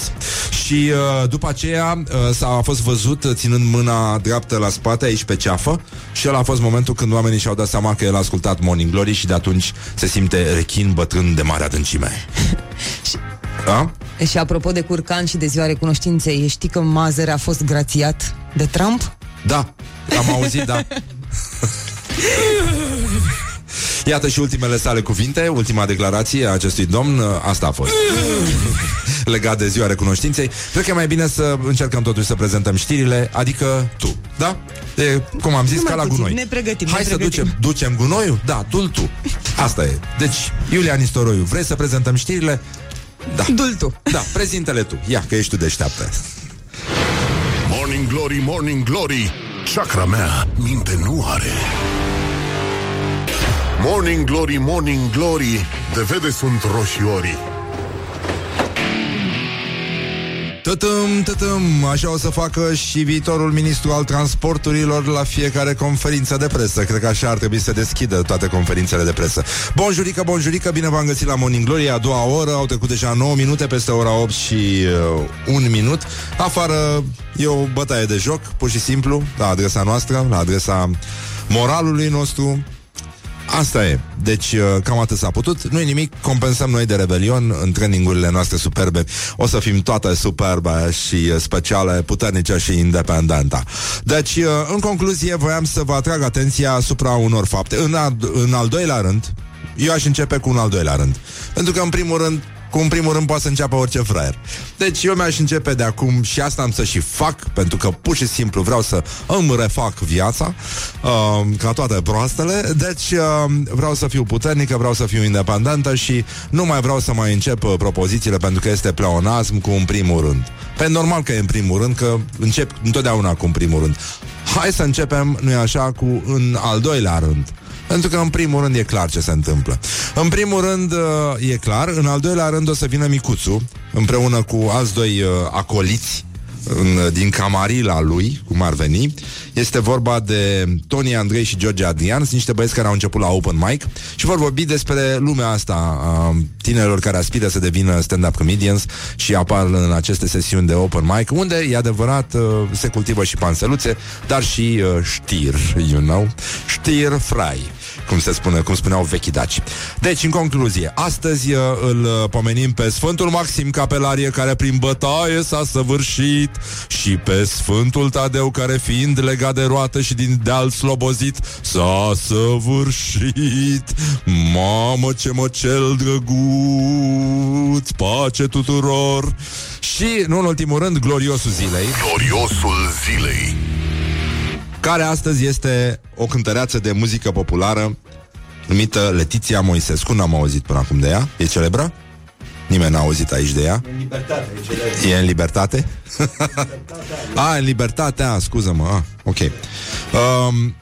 Și uh, după aceea uh, s-a a fost văzut uh, ținând mâna dreaptă la spate aici pe ceafă și el a fost momentul când oamenii și-au dat seama că el a ascultat Morning Glory și de atunci se simte rechin bătrân de mare adâncime. da? Și apropo de curcan și de ziua recunoștinței, știi că Mazer a fost grațiat de Trump? Da, am auzit, da. Iată și ultimele sale cuvinte, ultima declarație a acestui domn, asta a fost. Legat de ziua recunoștinței. Cred că e mai bine să încercăm totuși să prezentăm știrile, adică tu, da? E, cum am zis, Numai ca la puțin, gunoi. ne pregătim, Hai ne să pregătim. ducem, ducem gunoiul? Da, tu tu. Asta e. Deci, Iulia Nistoroiu, vrei să prezentăm știrile? Da. Dul tu. Da, prezintele tu. Ia, că ești tu deșteaptă. Morning Glory, Morning Glory Chakra mea minte nu are Morning Glory, Morning Glory De vede sunt roșiorii Tătâm, tătâm, așa o să facă și viitorul ministru al transporturilor la fiecare conferință de presă. Cred că așa ar trebui să deschidă toate conferințele de presă. Bonjurică, bonjurică, bine v-am găsit la Morning Glory, a doua oră, au trecut deja 9 minute peste ora 8 și uh, un minut. Afară e o bătaie de joc, pur și simplu, la adresa noastră, la adresa moralului nostru, Asta e. Deci, uh, cam atât s-a putut. Nu-i nimic, compensăm noi de rebelion în trainingurile noastre superbe. O să fim toate superbe și uh, speciale, puternice și independente. Deci, uh, în concluzie, voiam să vă atrag atenția asupra unor fapte. În, a, în al doilea rând, eu aș începe cu un al doilea rând. Pentru că, în primul rând, cu în primul rând poate să înceapă orice fraier. Deci eu mi-aș începe de acum și asta am să și fac, pentru că pur și simplu vreau să îmi refac viața, uh, ca toate proastele. Deci uh, vreau să fiu puternică, vreau să fiu independentă și nu mai vreau să mai încep uh, propozițiile pentru că este pleonasm cu în primul rând. Pe normal că e în primul rând, că încep întotdeauna cu în primul rând. Hai să începem, nu-i așa, cu în al doilea rând. Pentru că în primul rând e clar ce se întâmplă. În primul rând uh, e clar, în al doilea rând o să vină Micuțu împreună cu alți doi uh, acoliți în, din camarila lui, cum ar veni. Este vorba de Tony Andrei și George Adrian, sunt niște băieți care au început la open mic și vor vorbi despre lumea asta a tinerilor care aspiră să devină stand-up comedians și apar în aceste sesiuni de open mic, unde, e adevărat, uh, se cultivă și panseluțe, dar și uh, știr, you know, știr frai cum se spune, cum spuneau vechii daci. Deci, în concluzie, astăzi uh, îl uh, pomenim pe Sfântul Maxim Capelarie, care prin bătaie s-a săvârșit, și pe Sfântul Tadeu, care fiind legat de roată și din deal slobozit, s-a săvârșit. Mamă, ce măcel drăguț, pace tuturor! Și, nu în ultimul rând, gloriosul zilei, Gloriosul zilei care astăzi este o cântăreață de muzică populară numită Letiția Moisescu. N-am auzit până acum de ea. E celebră? Nimeni n-a auzit aici de ea. În libertate, e celebră. E în libertate? a, în libertate, a, scuză-mă, a, ok. Um,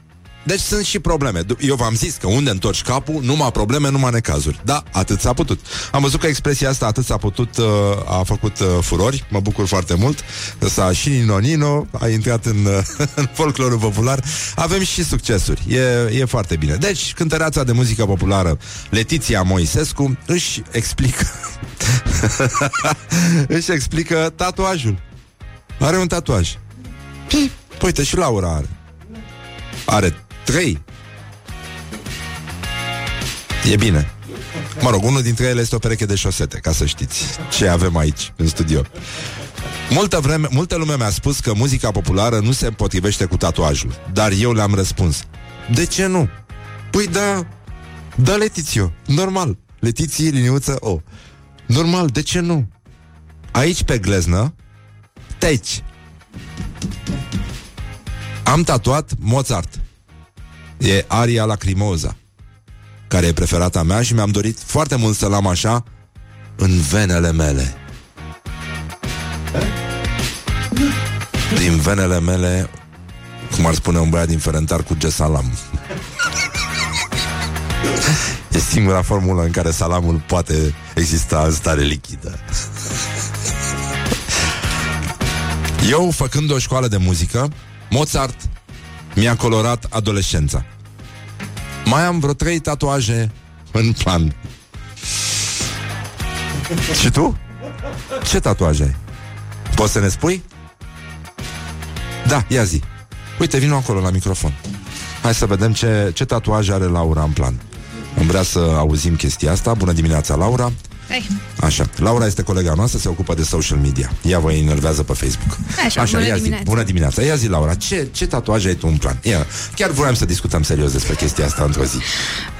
deci sunt și probleme. Eu v-am zis că unde întorci capul, numai probleme, numai necazuri. Da, atât s-a putut. Am văzut că expresia asta atât s-a putut, uh, a făcut uh, furori, mă bucur foarte mult. S-a și Nino Nino, a intrat în, uh, în folclorul popular. Avem și succesuri. E, e foarte bine. Deci, cântăreața de muzică populară Letiția Moisescu își explică își explică tatuajul. Are un tatuaj. Păi, uite, și Laura are. Are trei. E bine. Mă rog, unul dintre ele este o pereche de șosete, ca să știți ce avem aici, în studio. Multă, vreme, multă lume mi-a spus că muzica populară nu se potrivește cu tatuajul, dar eu le-am răspuns. De ce nu? Păi da, Da, Letizio, normal. Letiție, liniuță, o. Normal, de ce nu? Aici pe gleznă, teci. Am tatuat Mozart. E aria lacrimosa, care e preferata mea și mi-am dorit foarte mult să-l am așa în venele mele. Din venele mele, cum ar spune un băiat din Ferentar cu gesalam. E singura formulă în care salamul poate exista în stare lichidă. Eu, făcând o școală de muzică, Mozart mi-a colorat adolescența. Mai am vreo trei tatuaje în plan. Și tu? Ce tatuaje ai? Poți să ne spui? Da, ia zi. Uite, vin acolo la microfon. Hai să vedem ce, ce tatuaje are Laura în plan. Îmi vrea să auzim chestia asta. Bună dimineața, Laura. Hai. Așa. Laura este colega noastră, se ocupă de social media. Ea vă enervează pe Facebook. Așa, bună ia dimineața. Zi, bună dimineața. Ia zi, Laura, ce, ce tatuaje ai tu în plan? Ia, chiar vroiam să discutăm serios despre chestia asta într-o zi.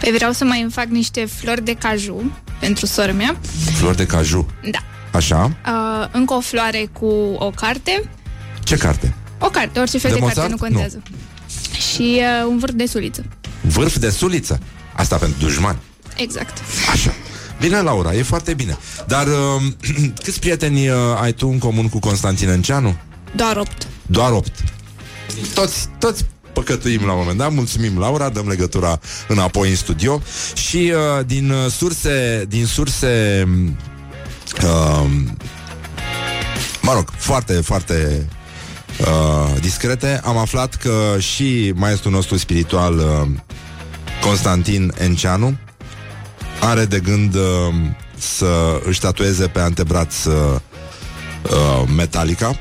Păi vreau să mai îmi fac niște flori de caju pentru sora mea. Flori de caju. Da. Așa. Uh, încă o floare cu o carte. Ce carte? O carte, orice fel De de, carte, Mozart? nu contează. Și uh, un vârf de suliță. Vârf de suliță. Asta pentru dușmani. Exact. Așa. Bine, Laura, e foarte bine. Dar uh, câți prieteni uh, ai tu în comun cu Constantin Enceanu? Doar opt. Doar 8. Toți, toți păcătuim la un moment dat. Mulțumim, Laura, dăm legătura înapoi în studio. Și uh, din uh, surse, din surse uh, mă rog, foarte, foarte uh, discrete, am aflat că și maestrul nostru spiritual uh, Constantin Enceanu are de gând uh, să își tatueze pe antebraț uh, uh, Metallica.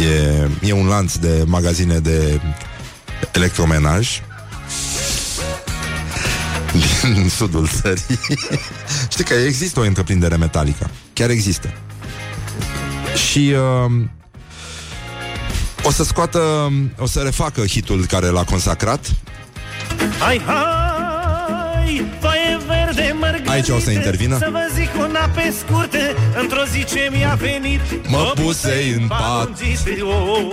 E, e un lanț de magazine de electromenaj din sudul țării. Știi că există o întreprindere Metallica. Chiar există. Și uh, o să scoată, o să refacă hitul care l-a consacrat. Hai, hai, foaie verde mărgărită Aici o să intervină. Să vă zic una pe scurtă Într-o zi ce mi-a venit Mă pusei în pat. lungit, oh.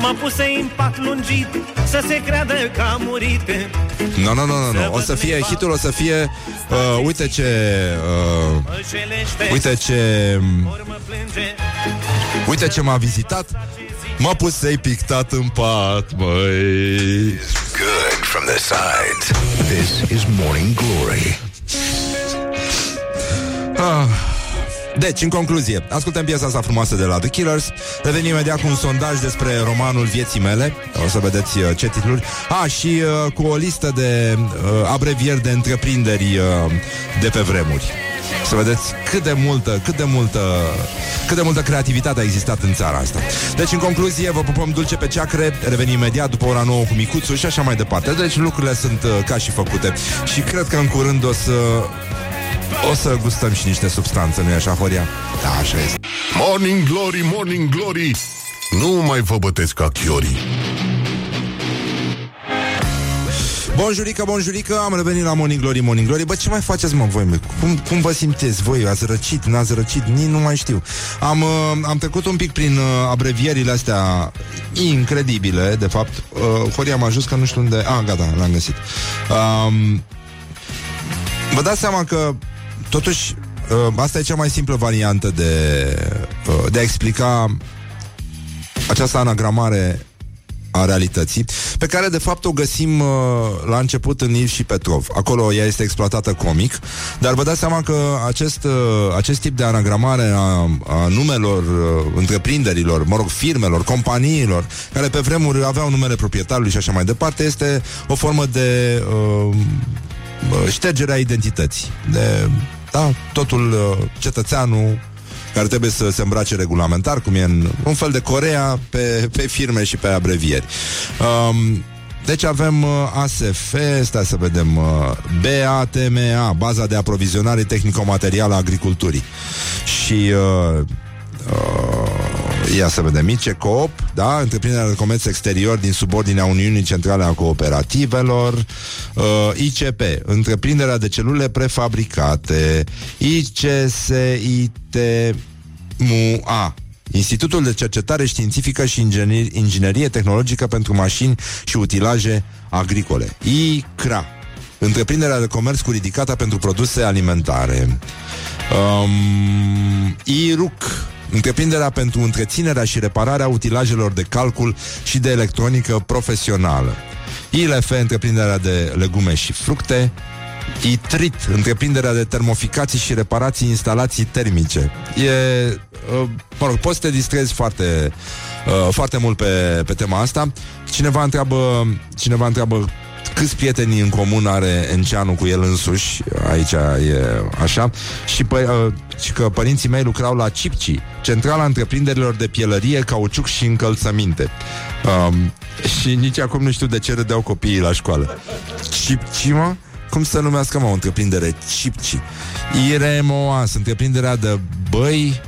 Mă pusei în pat lungit Să se creadă că am murit Nu, nu, nu, nu, nu. O să fie, hitul o să fie, uh, uite ce, uh, Mă jelește uite ce, Ori mă plânge uite ce m-a vizitat. Mă pusei pictat în pat, măi. Good from the sides. This is Morning Glory. Ah. Deci, în concluzie, ascultăm piesa asta frumoasă de la The Killers Revenim imediat cu un sondaj despre romanul vieții mele O să vedeți uh, ce titluri Ah, și uh, cu o listă de uh, abrevieri de întreprinderi uh, de pe vremuri să vedeți cât de multă, cât de multă cât de multă creativitate a existat în țara asta. Deci, în concluzie, vă pupăm dulce pe ceacre, revenim imediat după ora 9 cu Micuțu și așa mai departe. Deci lucrurile sunt uh, ca și făcute. Și cred că în curând o să o să gustăm și niște substanțe, nu-i așa, Horia? Da, așa este. Morning Glory, Morning Glory. Nu mai vă bătesc ca chiorii. Bonjurică, bonjurică, am revenit la Morning Glory, Morning Glory Bă, ce mai faceți, mă, voi, mă? Cum, cum vă simteți voi? Ați răcit, n-ați răcit? Nici nu mai știu Am, uh, am trecut un pic prin uh, abrevierile astea incredibile, de fapt uh, Horia m-a ajuns că nu știu unde... Ah, gata, l-am găsit um, Vă dați seama că, totuși, uh, asta e cea mai simplă variantă de, uh, de a explica această anagramare a realității, pe care de fapt o găsim uh, la început în Iv și Petrov. Acolo ea este exploatată comic, dar vă dați seama că acest, uh, acest tip de anagramare a, a numelor uh, întreprinderilor, mă rog, firmelor, companiilor, care pe vremuri aveau numele proprietarului și așa mai departe, este o formă de uh, uh, ștergerea identității. De, da, totul uh, cetățeanul care trebuie să se îmbrace regulamentar, cum e în un fel de Corea, pe, pe firme și pe abrevieri. Um, deci avem uh, ASF, stai să vedem, uh, BATMA, Baza de Aprovizionare Tehnico-Materială a Agriculturii. Și uh, uh, Ia să vedem. Mice Coop, da? Întreprinderea de comerț exterior din subordinea Uniunii Centrale a Cooperativelor. Uh, ICP, întreprinderea de celule prefabricate. ICSITMUA, Institutul de Cercetare Științifică și Inginer- Inginerie Tehnologică pentru Mașini și Utilaje Agricole. ICRA, întreprinderea de comerț cu ridicata pentru produse alimentare. Um, IRUC, întreprinderea pentru întreținerea și repararea utilajelor de calcul și de electronică profesională. ILF, întreprinderea de legume și fructe. ITRIT, întreprinderea de termoficații și reparații instalații termice. E, uh, mă rog, poți să te distrezi foarte, uh, foarte mult pe, pe tema asta. Cineva întreabă, cineva întreabă câți prieteni în comun are Enceanu cu el însuși, aici e așa, și, pă, uh, și că părinții mei lucrau la Cipci, centrala întreprinderilor de pielărie, cauciuc și încălțăminte. Um, și nici acum nu știu de ce râdeau copiii la școală. Cipci, mă? Cum să numească, mă, o întreprindere Cipci? IRMOAS, întreprinderea de băi,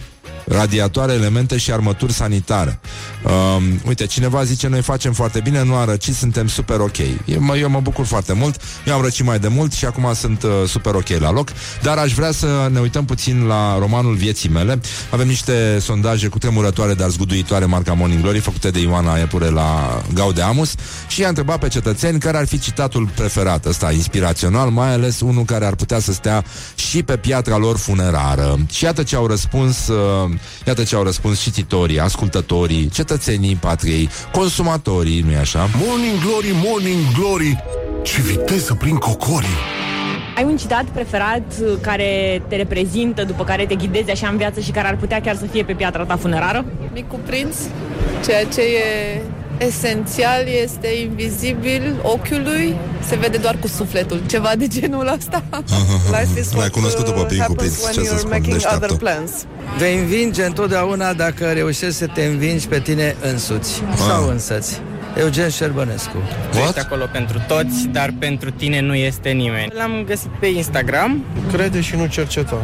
radiatoare, elemente și armături sanitare. Um, uite, cineva zice, noi facem foarte bine, nu am răcit, suntem super ok. Eu mă, eu mă bucur foarte mult, eu am răcit mai de mult și acum sunt uh, super ok la loc, dar aș vrea să ne uităm puțin la romanul vieții mele. Avem niște sondaje cu tremurătoare, dar zguduitoare marca Morning Glory, făcute de Ioana Epure la Gaude Amus și i-a întrebat pe cetățeni care ar fi citatul preferat ăsta, inspirațional, mai ales unul care ar putea să stea și pe piatra lor funerară. Și iată ce au răspuns, uh, iată ce au răspuns cititorii, ascultătorii, cetățenii patriei, consumatorii, nu-i așa? Morning Glory, Morning Glory Ce viteză prin cocorii Ai un citat preferat uh, care te reprezintă, după care te ghidezi așa în viață și care ar putea chiar să fie pe piatra ta funerară? Micul prinț, ceea ce e esențial este invizibil ochiului, se vede doar cu sufletul, ceva de genul ăsta. Life is L-ai what cunoscut-o pe uh, Princu happens Prinț, when ce să you're spun, making deșteaptă. other plans. Vei învinge întotdeauna dacă reușești să te învingi pe tine însuți sau însăți. Eugen Șerbănescu. What? acolo pentru toți, dar pentru tine nu este nimeni. L-am găsit pe Instagram. Crede și nu cerceta.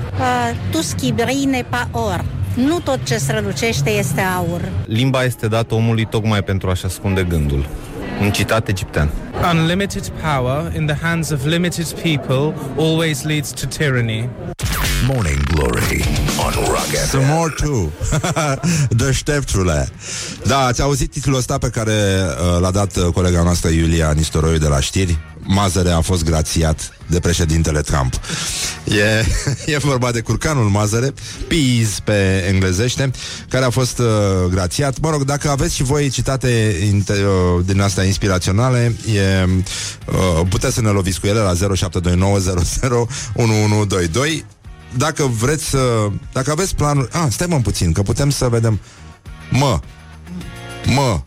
tu schibrine pa or. Nu tot ce strălucește este aur. Limba este dată omului tocmai pentru a-și ascunde gândul. Un citat egiptean. Unlimited power in the hands of limited people always leads to tyranny. Morning Glory on Rock Some FM more too Deșteptule Da, ați auzit titlul ăsta pe care uh, L-a dat uh, colega noastră Iulia Nistoroiu de la știri Mazăre a fost grațiat de președintele Trump. E, e vorba de curcanul Mazăre Peas pe englezește Care a fost uh, grațiat. Mă rog, dacă aveți și voi citate inte, uh, Din astea inspiraționale e, uh, Puteți să ne loviți cu ele La 0729001122 dacă vreți să... Dacă aveți planuri... Ah, stai mă puțin, că putem să vedem... Mă, mă,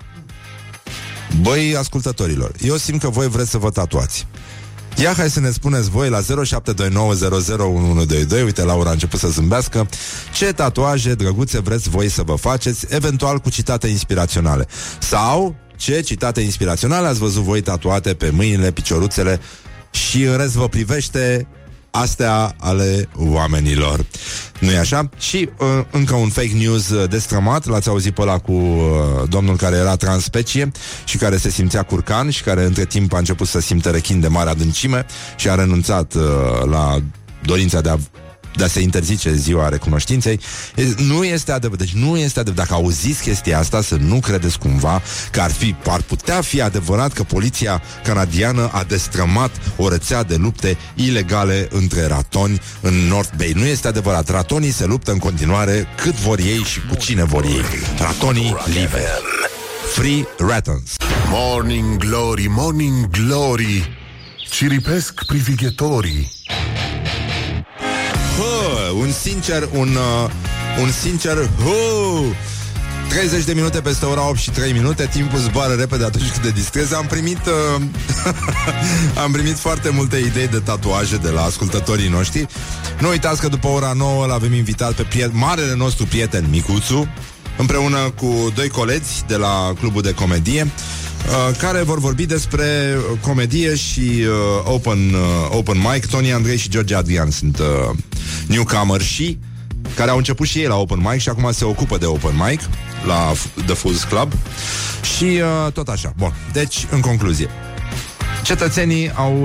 băi ascultătorilor, eu simt că voi vreți să vă tatuați. Ia hai să ne spuneți voi la 0729001122 Uite, Laura a început să zâmbească Ce tatuaje drăguțe vreți voi să vă faceți Eventual cu citate inspiraționale Sau ce citate inspiraționale Ați văzut voi tatuate pe mâinile, picioruțele Și în rest vă privește astea ale oamenilor. nu e așa? Și uh, încă un fake news uh, destrămat, l-ați auzit pe ăla cu uh, domnul care era transspecie și care se simțea curcan și care între timp a început să simtă rechin de mare adâncime și a renunțat uh, la dorința de a de a se interzice ziua recunoștinței, E- nu este adevărat. Deci nu este adevărat. Dacă auziți chestia asta, să nu credeți cumva că ar, fi, ar putea fi adevărat că poliția canadiană a destrămat o rețea de lupte ilegale între ratoni în North Bay. Nu este adevărat. Ratonii se luptă în continuare cât vor ei și cu cine vor ei. Ratonii liberi. Free Ratons. Morning Glory, Morning Glory Ciripesc privighetorii Bă, un sincer, un, uh, un sincer, hu, 30 de minute peste ora 8 și 3 minute Timpul zboară repede atunci când te distrezi. Am primit uh, Am primit foarte multe idei de tatuaje De la ascultătorii noștri. Nu uitați că după ora 9 L-avem invitat pe priet- marele nostru prieten Micuțu Împreună cu doi colegi De la clubul de comedie uh, care vor vorbi despre uh, comedie și uh, open, uh, open mic. Tony Andrei și George Adrian sunt uh, newcomer și care au început și ei la open mic și acum se ocupă de open mic. la F- The Fools Club și uh, tot așa. Bun, deci, în concluzie, cetățenii au,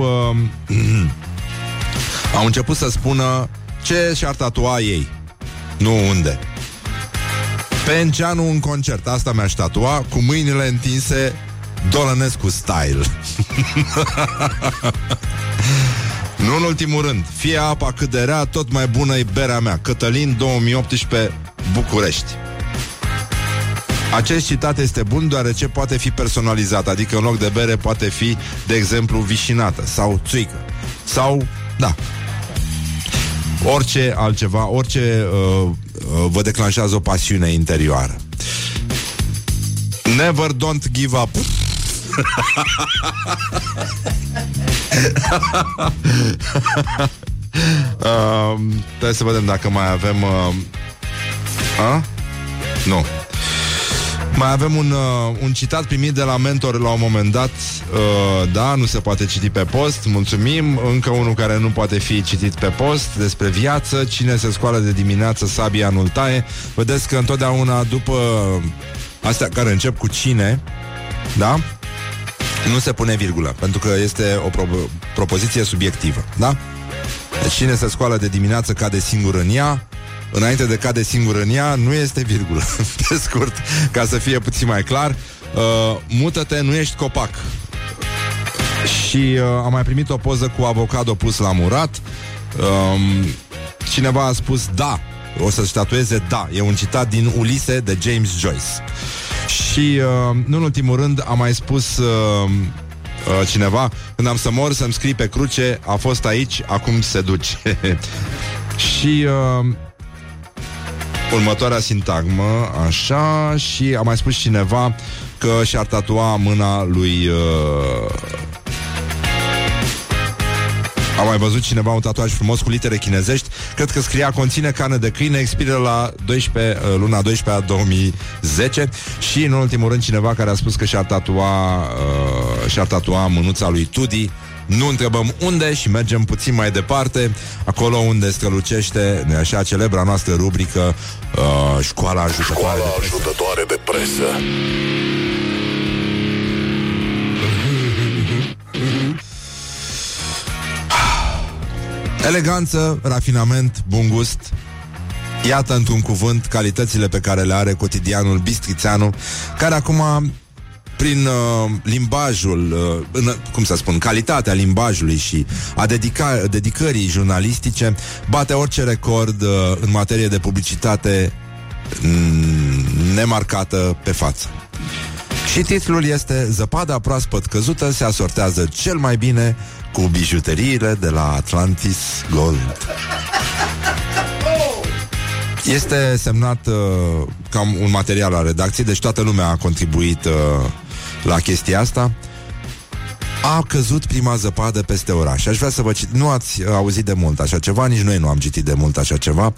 uh, au început să spună ce și-ar tatua ei, nu unde. Penceanu în concert, asta mi-aș tatua, cu mâinile întinse, Dolănescu style. nu în ultimul rând, fie apa cât de rea, tot mai bună e berea mea. Cătălin 2018, București. Acest citat este bun deoarece poate fi personalizat, adică în loc de bere poate fi, de exemplu, vișinată sau țuică. Sau, da, orice altceva, orice uh, uh, vă declanșează o pasiune interioară. Never don't give up. Uh, trebuie să vedem dacă mai avem... Uh, a? Nu. Mai avem un, uh, un citat primit de la mentor la un moment dat uh, Da, nu se poate citi pe post Mulțumim, încă unul care nu poate fi citit pe post Despre viață Cine se scoală de dimineață, sabia nu taie Vedeți că întotdeauna după Astea care încep cu cine Da? Nu se pune virgulă Pentru că este o pro- propoziție subiectivă Da? Deci cine se scoală de dimineață cade singur în ea. Înainte de cade singur în ea Nu este virgulă Pe scurt, ca să fie puțin mai clar. Uh, Mută-te, nu ești copac. Și uh, am mai primit o poză cu avocado pus la murat. Um, Cineva a spus da O să-și tatueze da. E un citat din Ulise de James Joyce Și uh, nu în ultimul rând Am mai spus uh, uh, cineva Când am să mor să-mi scrii pe cruce A fost aici, acum se duce. Și uh, următoarea sintagmă, așa, și a mai spus cineva că și-ar tatua mâna lui... Uh... Am mai văzut cineva un tatuaj frumos cu litere chinezești Cred că scria conține carne de câine Expiră la 12, uh, luna 12 a 2010 Și în ultimul rând cineva care a spus că și-ar tatua uh, Și-ar tatua mânuța lui Tudi nu întrebăm unde și mergem puțin mai departe, acolo unde strălucește, nu așa, celebra noastră rubrică uh, Școala ajutătoare Școala de presă. ajutătoare de presă. Eleganță, rafinament, bun gust Iată într-un cuvânt calitățile pe care le are cotidianul Bistrițeanu Care acum prin uh, limbajul, uh, în, cum să spun, calitatea limbajului și a dedica, dedicării jurnalistice, bate orice record uh, în materie de publicitate mm, nemarcată pe față. Și titlul este Zăpada proaspăt căzută se asortează cel mai bine cu bijuteriile de la Atlantis Gold. Este semnat uh, cam un material al redacției, deci toată lumea a contribuit uh, la chestia asta. A căzut prima zăpadă peste oraș. Aș vrea să vă cit... Nu ați uh, auzit de mult așa ceva, nici noi nu am citit de mult așa ceva.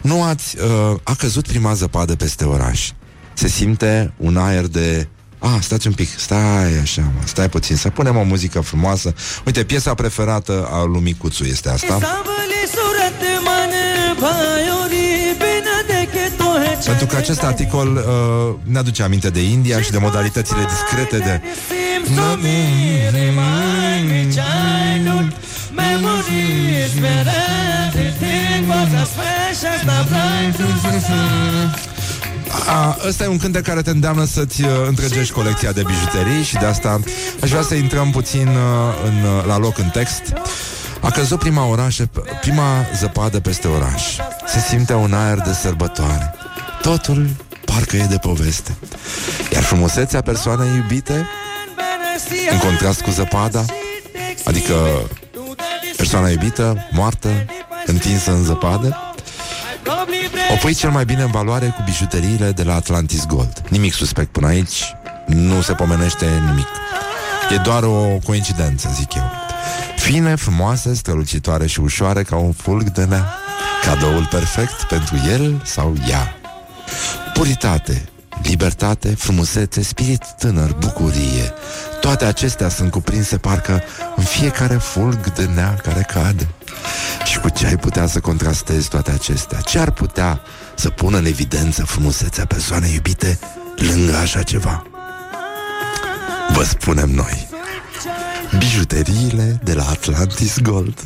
Nu ați... Uh, a căzut prima zăpadă peste oraș. Se simte un aer de... Ah, stați un pic, stai așa, mă, stai puțin, să punem o muzică frumoasă. Uite, piesa preferată a lui Micuțu este asta. Pentru că acest articol uh, ne aduce aminte de India și de modalitățile discrete de... A, ăsta e un cântec care te îndeamnă să-ți uh, întregești colecția de bijuterii și de asta aș vrea să intrăm puțin uh, în, uh, la loc în text. A căzut prima orașă, prima zăpadă peste oraș. Se simte un aer de sărbătoare. Totul parcă e de poveste. Iar frumusețea persoanei iubite, în contrast cu zăpada, adică persoana iubită, moartă, întinsă în zăpadă, o pui cel mai bine în valoare cu bijuteriile de la Atlantis Gold. Nimic suspect până aici, nu se pomenește nimic. E doar o coincidență, zic eu. Fine, frumoasă, strălucitoare și ușoare ca un fulg de nea. Cadoul perfect pentru el sau ea. Puritate, libertate, frumusețe, spirit tânăr, bucurie. Toate acestea sunt cuprinse parcă în fiecare fulg de nea care cade. Și cu ce ai putea să contrastezi toate acestea? Ce ar putea să pună în evidență frumusețea persoanei iubite lângă așa ceva? Vă spunem noi Bijuteriile de la Atlantis Gold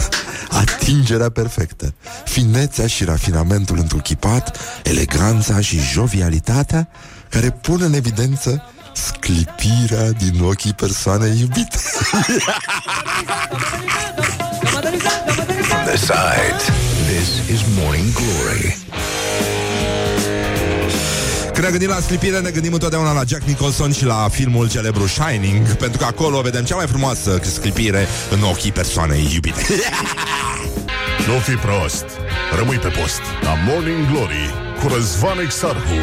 Atingerea perfectă Finețea și rafinamentul întruchipat Eleganța și jovialitatea Care pun în evidență Sclipirea din ochii persoanei iubite Besides, this is Morning Glory. Când ne gândim la sclipire, ne gândim întotdeauna la Jack Nicholson și la filmul celebru Shining, pentru că acolo vedem cea mai frumoasă sclipire în ochii persoanei iubite. Nu fi prost. Rămâi pe post la Morning Glory cu Răzvan Exarhu.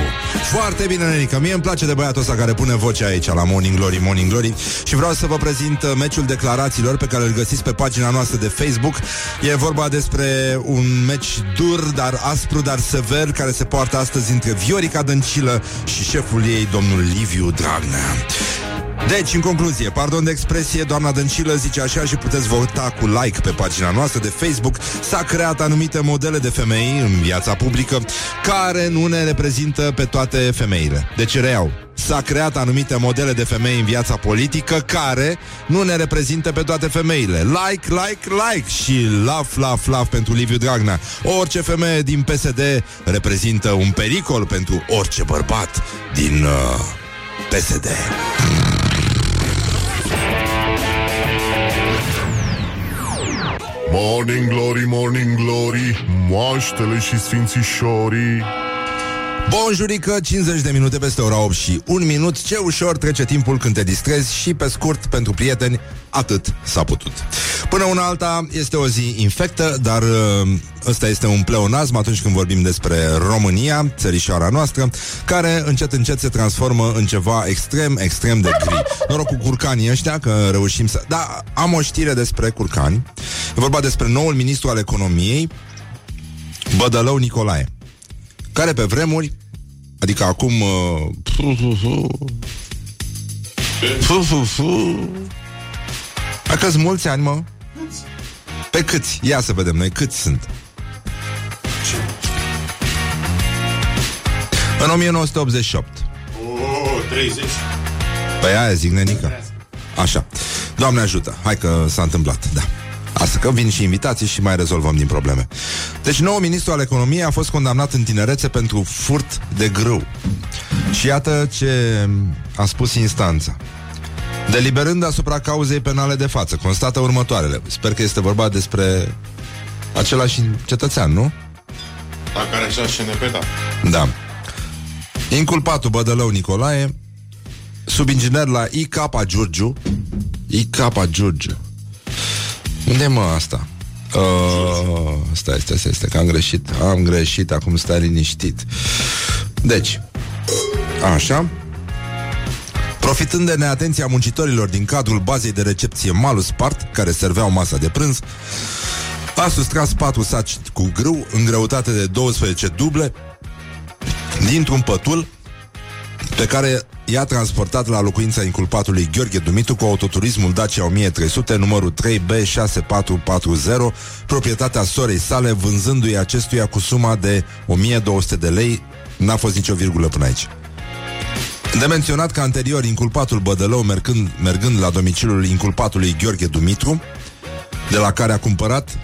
Foarte bine, Nenica. Mie îmi place de băiatul ăsta care pune voce aici la Morning Glory, Morning Glory și vreau să vă prezint uh, meciul declarațiilor pe care îl găsiți pe pagina noastră de Facebook. E vorba despre un meci dur, dar aspru, dar sever, care se poartă astăzi între Viorica Dăncilă și șeful ei, domnul Liviu Dragnea. Deci, în concluzie, pardon de expresie, doamna Dăncilă zice așa și puteți vota cu like pe pagina noastră de Facebook. S-a creat anumite modele de femei în viața publică care nu ne reprezintă pe toate femeile. Deci reiau. S-a creat anumite modele de femei în viața politică care nu ne reprezintă pe toate femeile. Like, like, like și laf, laf, laf pentru Liviu Dragnea. Orice femeie din PSD reprezintă un pericol pentru orice bărbat din uh, PSD. Morning Glory, Morning Glory, moaștele și sfințișorii. Bonjurică, 50 de minute peste ora 8 și 1 minut. Ce ușor trece timpul când te distrezi Și pe scurt, pentru prieteni, atât s-a putut. Până una alta, este o zi infectă Dar uh, ăsta este un pleonasm Atunci când vorbim despre România Țărișoara noastră Care încet, încet se transformă în ceva extrem, extrem de gri. Noroc cu curcanii ăștia Că reușim să... Da, am o știre despre curcani. E vorba despre noul ministru al economiei Bădălău Nicolae care pe vremuri, adică acum uh, Dacă sunt mulți ani, mă. Pe câți? Ia să vedem noi câți sunt. În 1988 Oh, 30 Păi aia zic, nenică Așa. Doamne ajută, hai că s-a întâmplat, da Asta că vin și invitații și mai rezolvăm din probleme. Deci, nou ministru al economiei a fost condamnat în tinerețe pentru furt de grâu. Și iată ce a spus instanța. Deliberând asupra cauzei penale de față, constată următoarele. Sper că este vorba despre același cetățean, nu? La care așa și ne da. Da. Inculpatul Bădălău Nicolae, subinginer la IK Giurgiu, IK Giurgiu, unde e, mă asta? Uh, stai, stai, stai, stai, că am greșit Am greșit, acum stai liniștit Deci Așa Profitând de neatenția muncitorilor din cadrul bazei de recepție Malus Spart, care serveau masa de prânz, a sustras patru saci cu grâu în greutate de 12 duble dintr-un pătul pe care i-a transportat la locuința inculpatului Gheorghe Dumitru cu autoturismul Dacia 1300, numărul 3B6440, proprietatea sorei sale, vânzându-i acestuia cu suma de 1200 de lei. N-a fost nicio virgulă până aici. De menționat că anterior inculpatul Bădălău mergând, mergând la domiciliul inculpatului Gheorghe Dumitru, de la care a cumpărat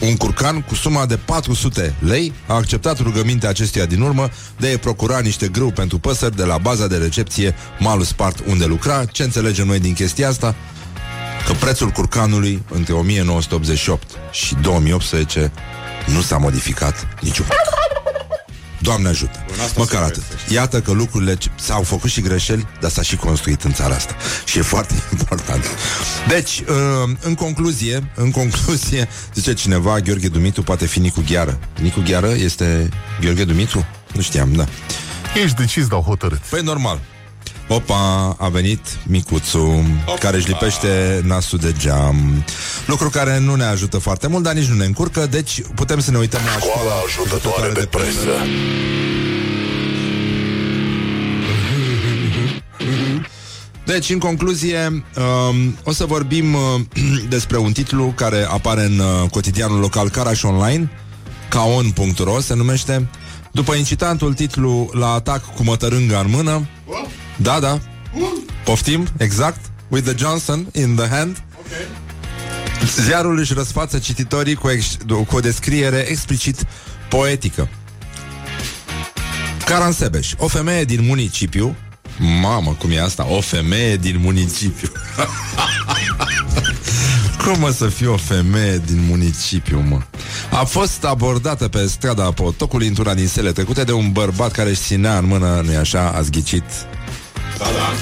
un curcan cu suma de 400 lei a acceptat rugămintea acestuia din urmă de a procura niște grâu pentru păsări de la baza de recepție Malus Spart unde lucra. Ce înțelegem noi din chestia asta? Că prețul curcanului între 1988 și 2018 nu s-a modificat niciun pic. Doamne ajută! Măcar atât. Iată că lucrurile ce- s-au făcut și greșeli, dar s-a și construit în țara asta. Și e foarte important. Deci, uh, în concluzie, în concluzie, zice cineva, Gheorghe Dumitru poate fi Nicu Gheară. Nicu Gheară este Gheorghe Dumitru? Nu știam, da. Ești decis, dar hotărât. Păi normal. Opa, a venit micuțul Opa. care își lipește nasul de geam. Lucru care nu ne ajută foarte mult, dar nici nu ne încurcă, deci putem să ne uităm la Școala ajutătoare de presă. Deci, în concluzie, um, o să vorbim uh, despre un titlu care apare în uh, cotidianul local Caraș Online, caon.ro se numește, după incitantul titlu la atac cu mătărânga în mână. Da, da. Poftim, exact. With the Johnson in the hand. Ziarul își răsfață cititorii cu, ex- cu o descriere explicit poetică. Caran Sebeș, o femeie din municipiu Mamă, cum e asta? O femeie din municipiu Cum o să fie o femeie din municipiu, mă? A fost abordată pe strada Potocului într-una din sele trecute de un bărbat care își ținea în mână, nu-i așa, a zghicit Da, da.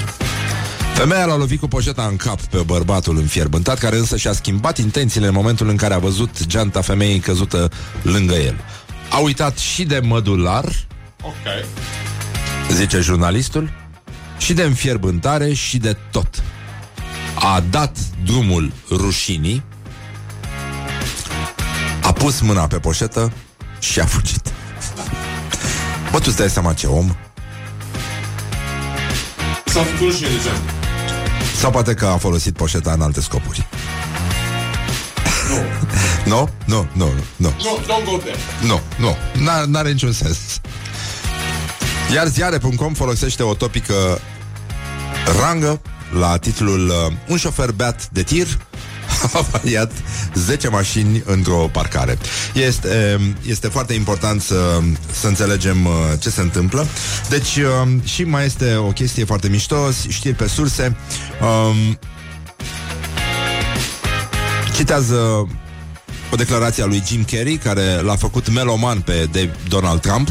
Femeia l-a lovit cu poșeta în cap pe bărbatul înfierbântat, care însă și-a schimbat intențiile în momentul în care a văzut geanta femeii căzută lângă el. A uitat și de mădular, Ok. zice jurnalistul, și de înfierbântare și de tot. A dat drumul rușinii, a pus mâna pe poșetă și a fugit. Bă, tu îți dai seama ce om? S-a făcut rușine de geam. Sau poate că a folosit poșeta în alte scopuri. Nu? Nu, nu, nu, nu. No, don't go there. Nu, nu, N- n-are niciun sens. Iar ziare.com folosește o topică rangă la titlul uh, Un șofer beat de tir a avariat 10 mașini într-o parcare. Este, este foarte important să, să înțelegem uh, ce se întâmplă. Deci, uh, și mai este o chestie foarte mișto, știri pe surse. Um, citează o declarație a lui Jim Carrey, care l-a făcut meloman pe Dave Donald Trump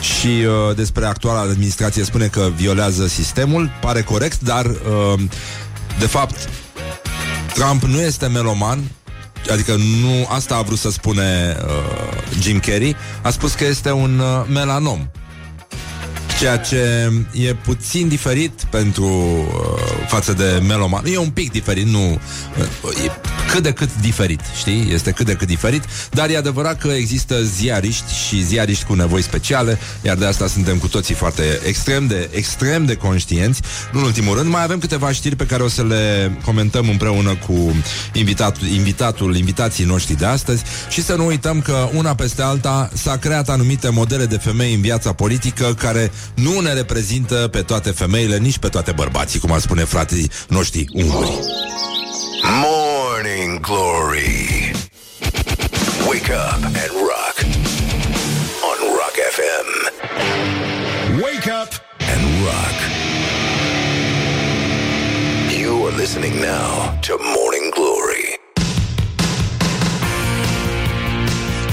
și uh, despre actuala administrație spune că violează sistemul, pare corect, dar uh, de fapt Trump nu este meloman, adică nu asta a vrut să spune uh, Jim Carrey, a spus că este un uh, melanom. Ceea ce e puțin diferit pentru uh, față de meloman. E un pic diferit, nu uh, e cât de cât diferit, știi? Este cât de cât diferit, dar e adevărat că există ziariști și ziariști cu nevoi speciale, iar de asta suntem cu toții foarte extrem de extrem de conștienți. Nu în ultimul rând, mai avem câteva știri pe care o să le comentăm împreună cu invitatul, invitatul invitații noștri de astăzi și să nu uităm că una peste alta s-a creat anumite modele de femei în viața politică care nu ne reprezintă pe toate femeile, nici pe toate bărbații, cum ar spune frații noștri unguri. Morning Glory. Wake up and rock. On Rock FM. Wake up and rock. You are listening now to Morning Glory.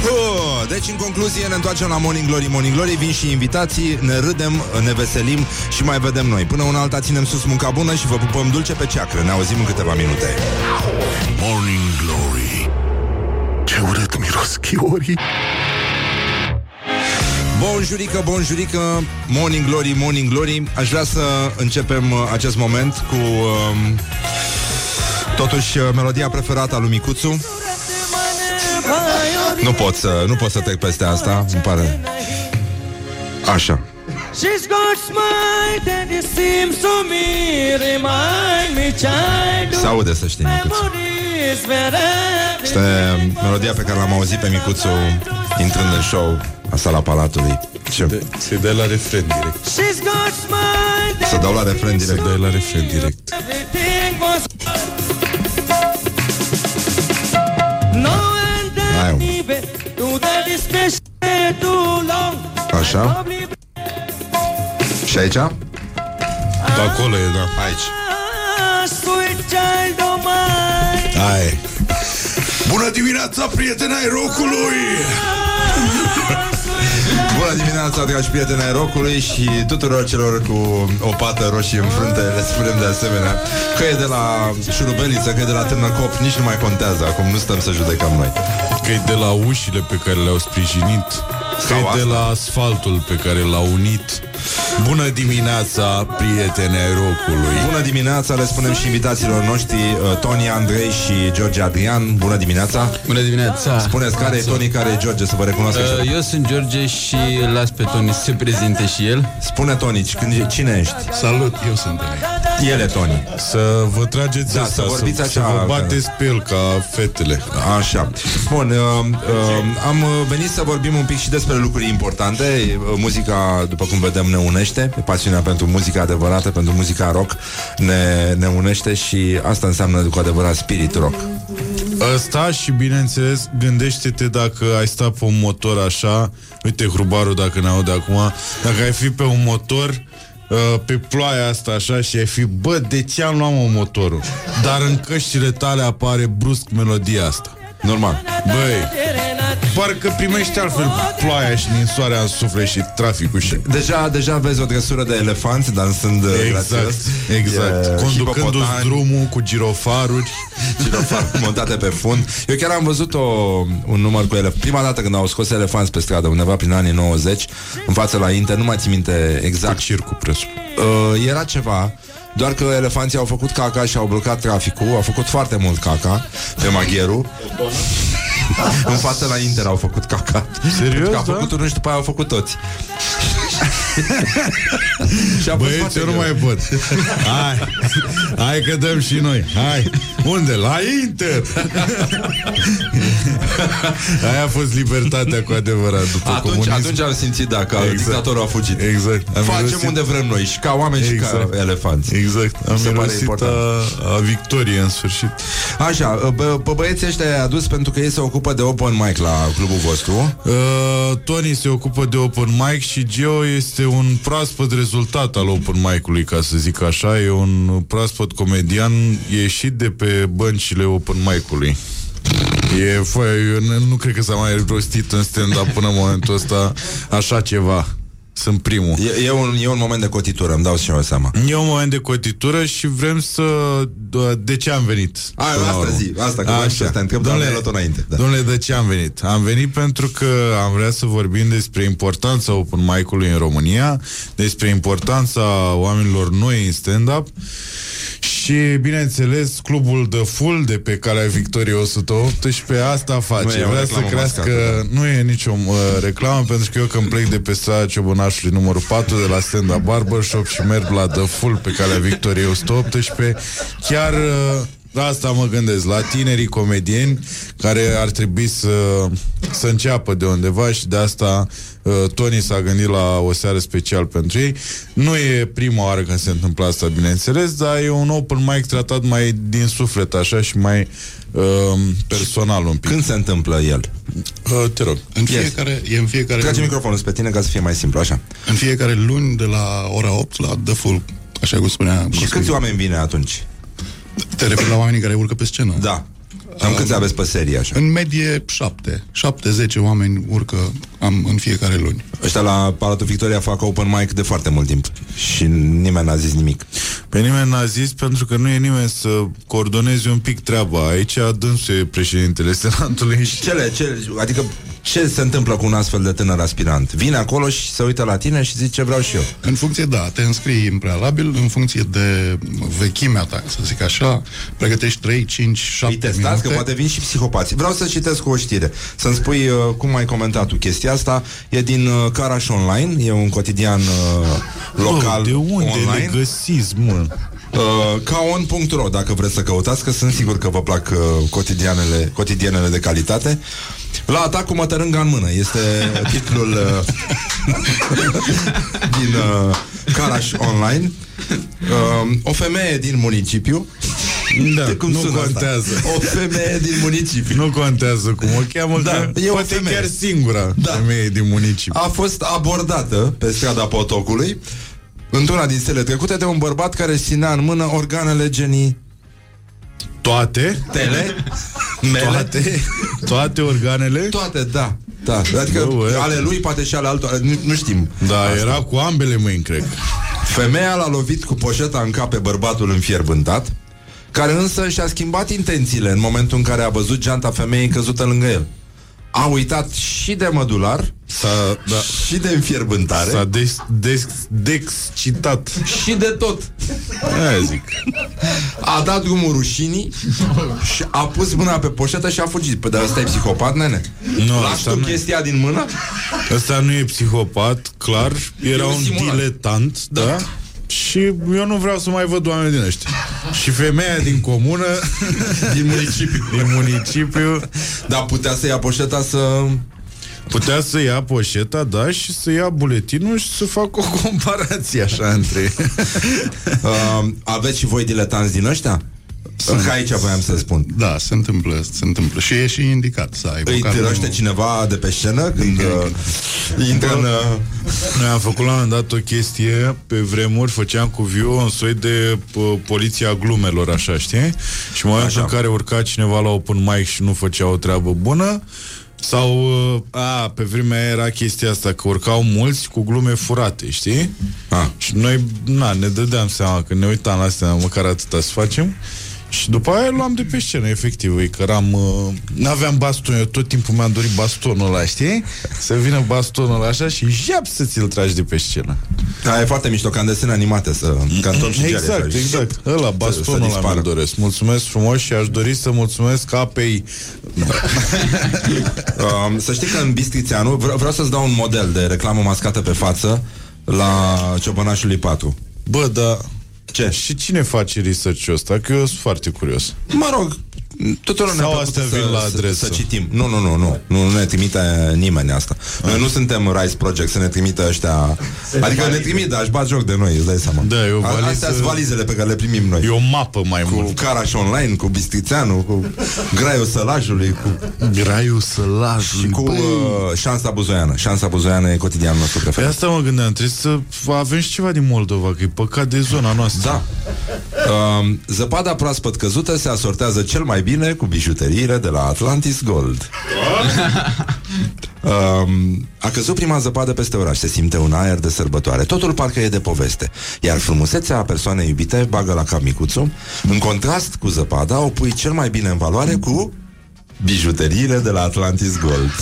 Uh, Deci, în concluzie, ne întoarcem la Morning Glory Morning Glory, vin și invitații Ne râdem, ne veselim și mai vedem noi Până una alta ținem sus munca bună Și vă pupăm dulce pe ceacră Ne auzim în câteva minute Morning Glory. Ce urât miros chiorii. Bonjurică, bonjurică Morning Glory, Morning Glory. Aș vrea să începem uh, acest moment Cu um, Totuși, uh, melodia preferată a lui Micuțu. Nu pot să, nu pot să trec peste asta Îmi pare. Așa. She's got smile and it seems to me remind me childhood Se aude să știi Micuțu. memories where I Este melodia pe care l-am auzit pe Micuțu Intrând în show a sala Palatului Ce? Se dă la refren direct. She's got smile Să dau la refren direct Se dă la refren direct. everything was No and Hai, mă. then even to the discussion too long Așa Și aici? Pe acolo e, da. Aici Hai Bună dimineața, prieteni ai rocului! Bună dimineața, dragi prieteni ai rocului și tuturor celor cu o pată roșie în frunte, le spunem de asemenea că e de la șurubeliță, că e de la târnăcop, nici nu mai contează, acum nu stăm să judecăm noi. Că e de la ușile pe care le-au sprijinit Că Sau e de asta. la asfaltul pe care l-au unit Bună dimineața, prieteni ai rocului. Bună dimineața, le spunem și invitațiilor noștri uh, Tony, Andrei și George Adrian. Bună dimineața. Bună dimineața. Spuneți care e Tony, care e George, să vă recunoască și Uh, Eu. sunt George și îl las pe Tony să se prezinte și el. Spune Tony, când, cine ești? Salut, eu sunt El e Tony Să vă trageți Da, asta, să vorbiți să, așa, să vă că- bateți pe el ca fetele. Așa. Bun, uh, uh, am uh, venit să vorbim un pic și despre lucruri importante. Uh, Muzica, după cum vedem, ne unește. Pasiunea pentru muzica adevărată, pentru muzica rock ne, ne unește și asta înseamnă cu adevărat spirit rock. Ăsta și bineînțeles Gândește-te dacă ai sta pe un motor așa Uite hrubarul dacă ne aude acum Dacă ai fi pe un motor uh, Pe ploaia asta așa Și ai fi Bă, de ce am luat mă motorul? Dar în căștile tale apare brusc melodia asta Normal Băi Parcă primești altfel ploaia și ninsoarea în suflet și traficul și... Deja, deja vezi o dressură de elefanți dansând uh, Exact, grațios. exact. E, Conducându-ți hipopotami, drumul cu girofaruri. girofari montate pe fund. Eu chiar am văzut o, un număr cu elef. Prima dată când au scos elefanți pe stradă, undeva prin anii 90, în față la Inter, nu mai țin minte exact. Circul presul. Uh, era ceva doar că elefanții au făcut caca și au blocat traficul Au făcut foarte mult caca Pe Magheru În față la Inter au făcut caca Serios, Că au da? făcut unul și după aia au făcut toți și a fost Băieți, foarte eu nu greu. mai pot. Hai, hai că dăm și noi. Hai. Unde? La Inter. Aia a fost libertatea cu adevărat după atunci, comunism. atunci am simțit, da, că exact. dictatorul a fugit Exact. Am Facem mirosit- unde vrem noi Și ca oameni și Exact. ca elefanți Exact. Am Mi se pare mirosit important. a, a victoriei în sfârșit. Așa, pe, pe băieții ăștia i-a adus pentru că ei se ocupă de open mic la clubul vostru Uh, Tony se ocupă de open mic și Geo este un proaspăt rezultat al open mic-ului, ca să zic așa. E un proaspăt comedian ieșit de pe băncile open mic-ului. E, fă, eu nu, nu cred că s-a mai rostit în stand-up până în momentul ăsta așa ceva. Sunt primul. E, e, un, e un moment de cotitură, îmi dau și eu seama E un moment de cotitură și vrem să... De ce am venit? A, până la asta urmă? zi, asta, că vreau și să te întreb, dar am luat înainte da. Domnule, de ce am venit? Am venit pentru că am vrea să vorbim despre importanța open mic-ului în România, despre importanța oamenilor noi în stand-up și, bineînțeles, clubul The Full de pe calea Victoriei 118 asta Nu face. e o Vrea să reclamă crească... mascată, Nu e nicio uh, reclamă, pentru că eu când plec de pe strada Ciobănașului numărul 4 de la stand-up barbershop și merg la The Full pe calea Victoriei 118, chiar... Uh, la asta mă gândesc, la tinerii comedieni care ar trebui să, să înceapă de undeva și de asta uh, Tony s-a gândit la o seară special pentru ei. Nu e prima oară când se întâmplă asta, bineînțeles, dar e un open mic tratat mai din suflet, așa, și mai uh, personal un pic. Când se întâmplă el? Uh, te rog. În fiecare, e în fiecare Trage microfonul spre tine ca să fie mai simplu, așa În fiecare luni de la ora 8 la The Full, așa cum spunea Și câți oameni vine atunci? Te referi la oamenii care urcă pe scenă? Da. Am câți aveți pe serie așa? În medie șapte. Șapte-zece oameni urcă am în fiecare luni. Ăștia la Palatul Victoria fac open mic de foarte mult timp Și nimeni n-a zis nimic Pe nimeni n-a zis pentru că nu e nimeni să coordoneze un pic treaba. Aici dânsul e președintele Senatului. Și... Cele, cele, adică ce se întâmplă cu un astfel de tânăr aspirant? Vine acolo și se uită la tine și zice vreau și eu. În funcție, da, te înscrii în prealabil, în funcție de vechimea ta, să zic așa, pregătești 3, 5, 7 Îi testați, minute. că poate vin și psihopați. Vreau să citesc o știre. Să-mi spui uh, cum ai comentat tu chestia asta. E din uh, Caraș Online, e un cotidian uh, local Bă, de unde online. le găsiți, mă? Uh, caon.ro dacă vreți să căutați, că sunt sigur că vă plac uh, cotidianele, cotidianele de calitate. La atac cu mătărânga în mână este titlul uh, din uh, Caraș Online. Uh, o femeie din municipiu Da, cum nu sună asta? contează. O femeie din municipiu. Nu contează cum o cheamă, Da, că e o poate femeie. chiar singura Da. femeie din municipiu. a fost abordată pe strada Potocului într-una din stele trecute de un bărbat care își ținea în mână organele genii Toate? tele, mele, Toate? Toate organele? toate, da. Da, adică Bă, bă, ale lui, poate și ale altora, nu, nu știm. Da, Asta. era cu ambele mâini, cred. Femeia l-a lovit cu poșeta în cap pe bărbatul înfierbântat, care însă și-a schimbat intențiile în momentul în care a văzut geanta femeii căzută lângă el. A uitat și de mădular S-a, da, și de înfierbântare s-a des, des, dexcitat. și de tot. Aia zic. A dat drumul rușinii și a pus mâna pe poșetă și a fugit. Păi, dar ăsta e psihopat, nene? Nu, Lași ăsta tu nu- chestia din mână? Ăsta nu e psihopat, clar, era un un simulant. diletant, da? Și eu nu vreau să mai văd oameni din ăștia. Și femeia din comună, Din municipiu. din municipiu, Dar putea să ia poșeta să... putea să ia poșeta, da, și să ia buletinul și să facă o comparație așa între... Uh, aveți și voi diletanți din ăștia? Încă aici voiam să spun. Da, se întâmplă, se întâmplă. Și e și indicat să ai Îi măcar târăște unul- cineva de pe scenă când uh, intră în... Uh, Noi am făcut la un moment dat o chestie Pe vremuri făceam cu Viu Un soi de p- poliția glumelor Așa, știi? Și în momentul Așa. în care urca cineva la open mic Și nu făcea o treabă bună sau, uh, a, pe vremea aia era chestia asta Că urcau mulți cu glume furate, știi? a. Și noi, na, ne dădeam seama Că ne uitam la astea, măcar atâta să facem și după aia luam de pe scenă, efectiv, îi căram... Uh, n-aveam baston, eu tot timpul mi-am dorit bastonul ăla, știi? Să vină bastonul ăla așa și jap să ți-l tragi de pe scenă. Da, e foarte mișto, ca în desene animate să... Ca în Tom și Jerry, Exact, așa. exact. Ăla, Să- să bastonul ăla dispară. mi-l doresc. Mulțumesc frumos și aș dori să mulțumesc API. Um, să știi că în Bistrițeanu vre- Vreau să-ți dau un model de reclamă mascată pe față La Ciobănașului 4 Bă, da... Ce? Și cine face research-ul ăsta? Că eu sunt foarte curios. Mă rog, tuturor ne Sau plăcut astea să, vin la să, adresă? să citim. Nu, nu, nu, nu, nu, nu ne trimite nimeni asta. Noi nu suntem Rise Project să ne trimită ăștia. Adică ne trimit, dar își bat joc de noi, îți dai seama. Da, e o A- valiză- Astea sunt valizele pe care le primim noi. E o mapă mai cu mult. Caraș Online, cu Bistrițeanu, cu Graiul Sălajului, cu Graiul sălajului. și cu uh, Șansa Buzoiană. Șansa Buzoiană e cotidianul nostru Pe preferat. asta mă gândeam, trebuie să avem și ceva din Moldova, că e păcat de zona noastră. Da. Um, zăpada proaspăt căzută se asortează cel mai bine cu bijuteriile de la Atlantis Gold. Um, a căzut prima zăpadă peste oraș, se simte un aer de sărbătoare. Totul parcă e de poveste. Iar frumusețea persoanei iubite bagă la cap micuțul. În contrast cu zăpada, o pui cel mai bine în valoare cu bijuteriile de la Atlantis Gold.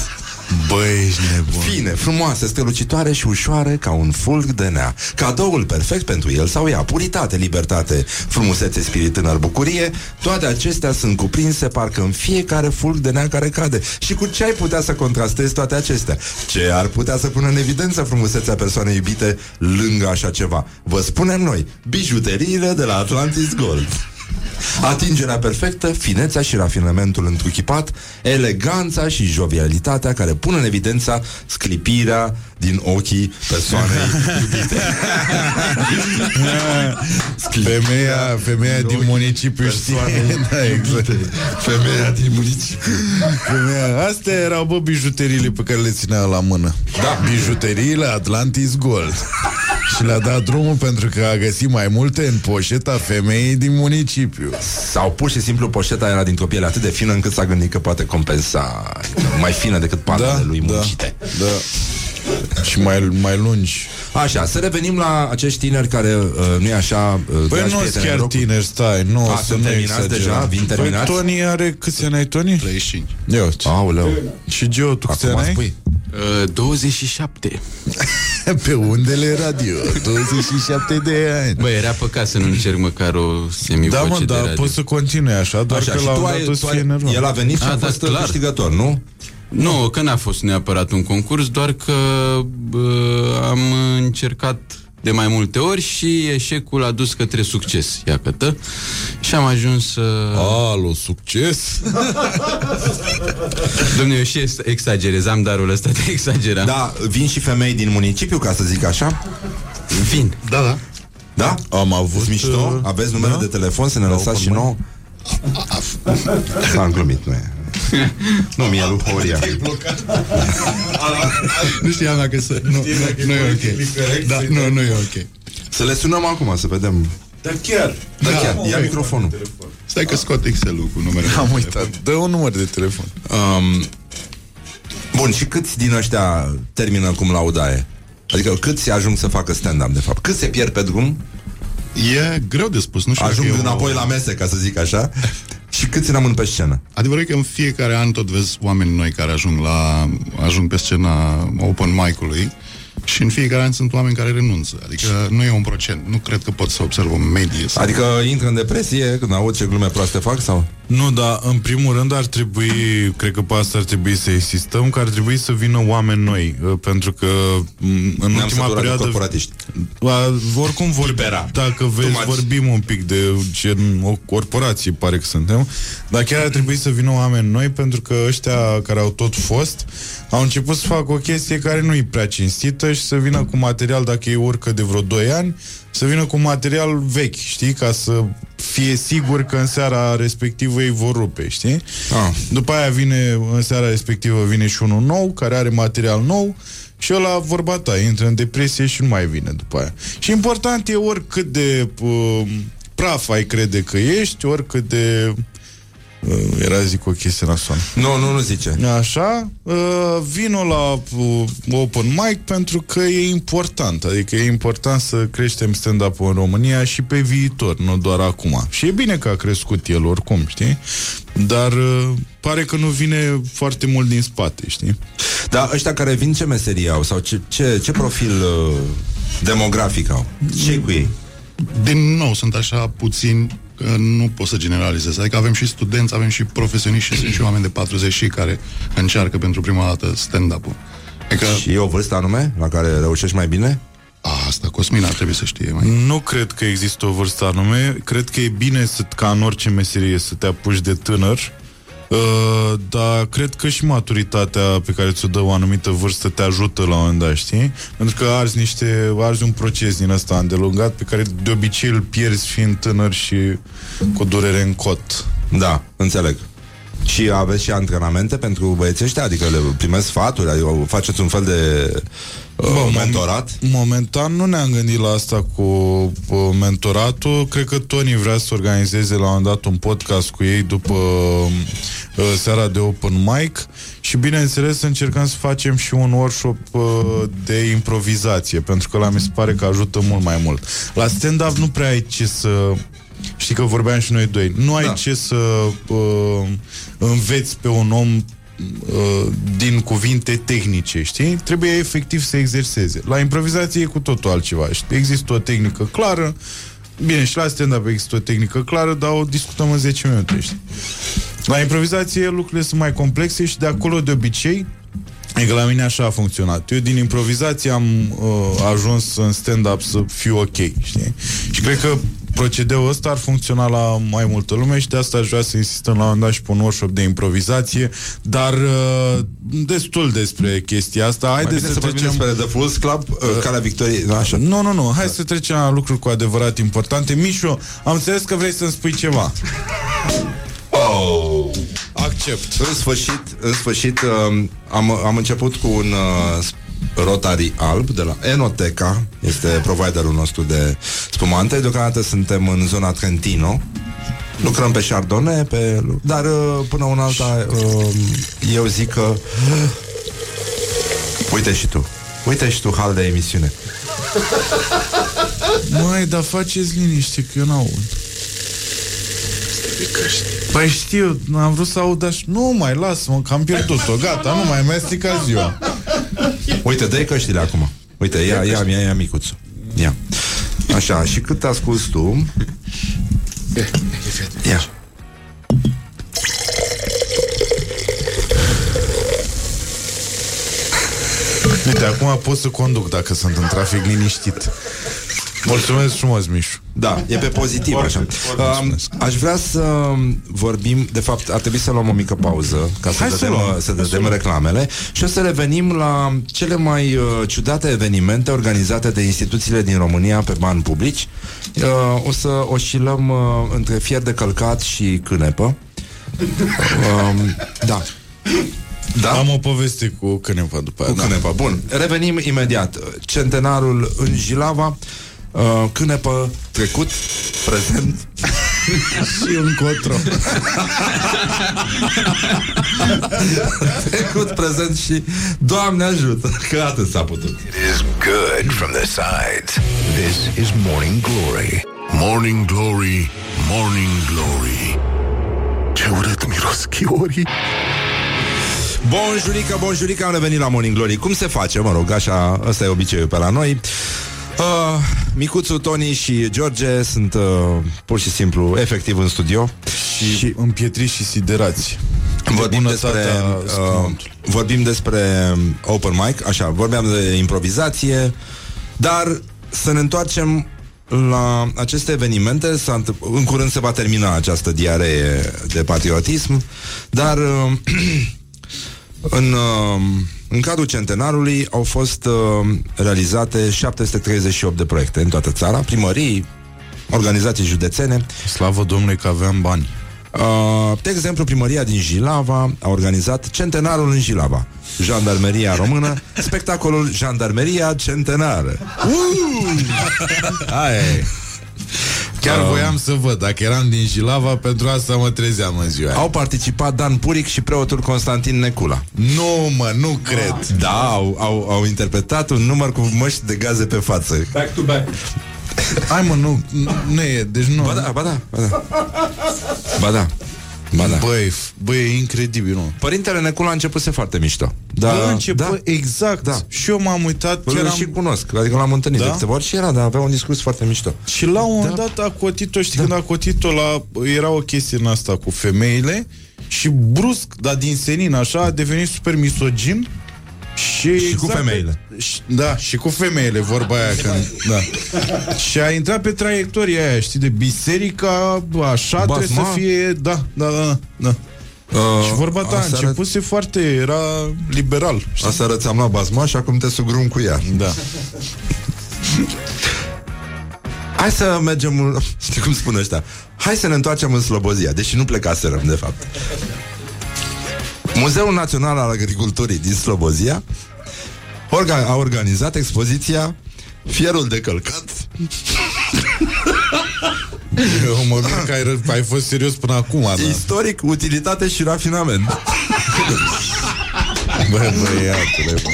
Băi, ești nebun. Fine, frumoase, strălucitoare și ușoare ca un fulg de nea. Cadoul perfect pentru el sau ea. Puritate, libertate, frumusețe, spirit tânăr, bucurie. Toate acestea sunt cuprinse parcă în fiecare fulg de nea care cade. Și cu ce ai putea să contrastezi toate acestea? Ce ar putea să pună în evidență frumusețea persoanei iubite lângă așa ceva? Vă spunem noi, bijuteriile de la Atlantis Gold. Atingerea perfectă, finețea și rafinamentul întruchipat, eleganța și jovialitatea care pun în evidența sclipirea din ochii persoanei iubite. Femeia, femeia din municipiu știe. Da, exact. Femeia din municipiu. Femeia. Astea erau, bă, bijuteriile pe care le ținea la mână. Da. Bijuteriile Atlantis Gold. Și le-a dat drumul pentru că a găsit mai multe în poșeta femeii din municipiu. Sau pur și simplu poșeta era dintr-o piele atât de fină încât s-a gândit că poate compensa mai fină decât panele lui muncite. Da. Și mai, mai lungi. Așa, să revenim la acești tineri care, uh, nu e așa, uh, Păi dragi nu prieteni, chiar rog, tineri, stai, nu, A, să sunt nu terminați exagerăm. deja? Vin terminați? Păi Tony are, câți ani ai, Tony? 35. Ia uite. Aoleu. Și Geo, tu câți Acum ani ai? spui. Uh, 27. Pe undele radio, 27 de ani. Bă, era păcat să nu încerc măcar o semivoce Da, mă, de dar radio. poți să continui așa, doar Așa, că și la tu un ai, dat o să tu fie ai, nervos. el a venit și A, a da, fost clar. câștigător, nu? Nu, că n-a fost neapărat un concurs, doar că bă, am încercat de mai multe ori și eșecul a dus către succes, iată. Și am ajuns să... Alo, succes! Domnule, eu și ex- exagerez, am darul ăsta de exagerat. Da, vin și femei din municipiu, ca să zic așa. Vin. Da, da. Da? Am avut... Sunt mișto? uh, Aveți numere da? de telefon să ne lăsați și open nouă? S-am glumit, nu e. Nu, mie lui Horia. Nu știam dacă să... Nu, nu, nu e ok. Da, nu, nu e ok. Să le sunăm acum, să vedem. Da, chiar. Da, chiar, ia microfonul. Stai că scot Excel-ul cu numerele. Am de uitat. telefon. Dă un număr de telefon. Um, bun, și câți din ăștia termină cum laudaie? Adică câți ajung să facă stand-up, de fapt? Cât se pierd pe drum? E greu de spus, nu știu Ajung dacă e înapoi o... la mese, ca să zic așa. Și câți rămân pe scenă? Adevărul e că în fiecare an tot vezi oameni noi care ajung la ajung pe scena open mic-ului și în fiecare an sunt oameni care renunță. Adică nu e un procent. Nu cred că pot să observ o medie. Sau... Adică intră în depresie când aud ce glume proaste fac sau? Nu, dar în primul rând ar trebui, cred că pe asta ar trebui să insistăm, că ar trebui să vină oameni noi, uh, pentru că m, în Ne-am ultima săturat de perioadă... corporatiști. A, oricum vorbim, dacă vezi, much. vorbim un pic de gen o corporație, pare că suntem, dar chiar ar trebui să vină oameni noi, pentru că ăștia care au tot fost, au început să facă o chestie care nu e prea cinstită și să vină cu material, dacă ei urcă de vreo 2 ani, să vină cu material vechi, știi, ca să fie sigur că în seara respectivă ei vor rupe, știi? Ah. După aia vine, în seara respectivă vine și unul nou, care are material nou, și ăla, vorba ta, intră în depresie și nu mai vine după aia. Și important e oricât de uh, praf ai crede că ești, oricât de... Uh, era zic o chestie nasoală. Nu, nu, nu zice. Așa, uh, vino la uh, open mic pentru că e important. Adică e important să creștem stand-up-ul în România și pe viitor, nu doar acum. Și e bine că a crescut el oricum, știi? Dar uh, pare că nu vine foarte mult din spate, știi? Dar ăștia care vin ce meserie au? Sau ce, ce, ce profil uh, demografic au? ce cu ei? Din nou, sunt așa puțini că nu pot să generalizez. Adică avem și studenți, avem și profesioniști și sunt și oameni de 40 și care încearcă pentru prima dată stand-up-ul. Adică... Și e o vârstă anume la care reușești mai bine? A, asta Cosmina ar trebui să știe mai. Nu cred că există o vârstă anume. Cred că e bine să, ca în orice meserie să te apuci de tânăr, uh, dar cred că și maturitatea pe care ți-o dă o anumită vârstă te ajută la un moment dat, știi? Pentru că arzi niște, arzi un proces din ăsta îndelungat pe care de obicei îl pierzi fiind tânăr și cu durere în cot. Da, înțeleg. Și aveți și antrenamente pentru băieții ăștia? Adică le primesc sfaturi? Adică faceți un fel de uh, Bă, mentorat? Momentan nu ne-am gândit la asta cu uh, mentoratul. Cred că Tony vrea să organizeze la un moment dat un podcast cu ei după uh, seara de open mic și bineînțeles încercăm să facem și un workshop uh, de improvizație, pentru că la mi se pare că ajută mult mai mult. La stand-up nu prea ai ce să Știi că vorbeam și noi doi. Nu ai Da. ce să uh, înveți pe un om uh, din cuvinte tehnice, știi? Trebuie efectiv să exerseze. La improvizație e cu totul altceva. știi? Există o tehnică clară, bine, și la stand-up există o tehnică clară, dar o discutăm în 10 minute, știi? La improvizație lucrurile sunt mai complexe și de acolo de obicei Adică la mine așa a funcționat. Eu din improvizație am uh, ajuns în stand-up să fiu ok, știi? Și cred că procedeul ăsta ar funcționa la mai multă lume și de asta aș vrea să insistăm la un moment dat și pe un workshop de improvizație, dar uh, destul despre chestia asta. Mai Haideți bine să, să vorbim trecem... despre The Fools Club, uh, Calea Victoriei, nu așa? Nu, nu, nu, hai să trecem la lucruri cu adevărat importante. Mișu, am înțeles că vrei să-mi spui ceva. Oh! Accept. În sfârșit, în sfârșit um, am, am început cu un uh, Rotary alb de la Enoteca, este providerul nostru de spumante. Deocamdată suntem în zona Trentino. Lucrăm pe Chardonnay, pe... dar uh, până una alta uh, eu zic că Uite și tu. Uite și tu hal de emisiune. Mai, dar faceți liniște, că eu n-aud. Păi știu, am vrut să aud așa. Nu mai, lasă-mă, că am pierdut-o. Gata, nu mai, mi-a stricat ziua. Uite, dă căștile acum. Uite, ia, ia, ia, ia micuțul. Ia. Așa, și cât asculti tu... Ia. Uite, acum pot să conduc dacă sunt în trafic liniștit. Mulțumesc frumos, Mișu. Da, e pe pozitiv așa. Um, aș vrea să vorbim, de fapt, ar trebui să luăm o mică pauză ca să Hai să dădem, luăm. să Hai să dădem luăm. reclamele și o să revenim la cele mai uh, ciudate evenimente organizate de instituțiile din România pe bani publici. Uh, o să oscilăm uh, între fier de călcat și cânepă. Um, da. Da? Am o poveste cu cânepa după aia. Cu cânepa, bun. Revenim imediat. Centenarul în Jilava, uh, cânepă trecut, prezent și încotro. trecut, prezent și Doamne ajută, că atât s-a putut. It is good from the sides. This is Morning Glory. Morning Glory, Morning Glory. Ce urât miros chiorii. Bonjurică, bonjurică, am revenit la Morning Glory Cum se face, mă rog, așa, ăsta e obiceiul pe la noi uh, Micuțu, Tony și George sunt uh, pur și simplu efectiv în studio. Și, și împietriți și siderați. Vorbim de despre, bunătatea uh, vorbim despre open mic, așa, vorbeam de improvizație, dar să ne întoarcem la aceste evenimente. S-a întâmpl- în curând se va termina această diaree de patriotism, dar uh, în, uh, în cadrul centenarului au fost uh, realizate 738 de proiecte în toată țara, primării, organizații județene. Slavă Domnului că aveam bani. Uh, de exemplu, primăria din Jilava a organizat Centenarul în Jilava. Jandarmeria română, spectacolul Jandarmeria Centenară. Aia e. Chiar Uh. voiam să văd Dacă eram din Jilava Pentru asta mă trezeam în ziua aia. Au participat Dan Puric și preotul Constantin Necula. Nu, mă, nu cred Da, au, au, au interpretat un număr cu măști de gaze pe față. Back to back. Hai mă, nu, nu e Deci nu Ba da, ba da, ba da. Ba da. Ba da. Băi, f- băi, e incredibil, nu? Părintele Necula a început să foarte mișto. Da, Da, început, da. exact Da. Și eu m-am uitat Chiar chiar am... am... și cunosc, adică l-am întâlnit Da? de câteva ori și era, da, avea un discurs foarte mișto. Și la un moment dat a cotit-o, știi, când a cotit-o la... Era o chestie în asta cu femeile și brusc, dar din senin, așa, a devenit super misogin și, exact Și cu femeile. Și, da, și cu femeile, vorba aia când, da. Și a intrat pe traiectoria aia, știi, de biserica, așa Basma? trebuie să fie, da, da, da, da. Uh, și vorba ta a aseară- începuse foarte, era liberal. Știi? Asta ți-am luat basma și acum te sugrum cu ea. Da. Hai să mergem, știi cum spun ăștia, hai să ne întoarcem în Slobozia, deși nu plecaserăm, de fapt. Muzeul Național al Agriculturii din Slobozia orga- a organizat expoziția Fierul de călcat Eu mă mir că ai, ră- ai fost serios până acum, da. Istoric, utilitate și rafinament Bă, băiatule, bă.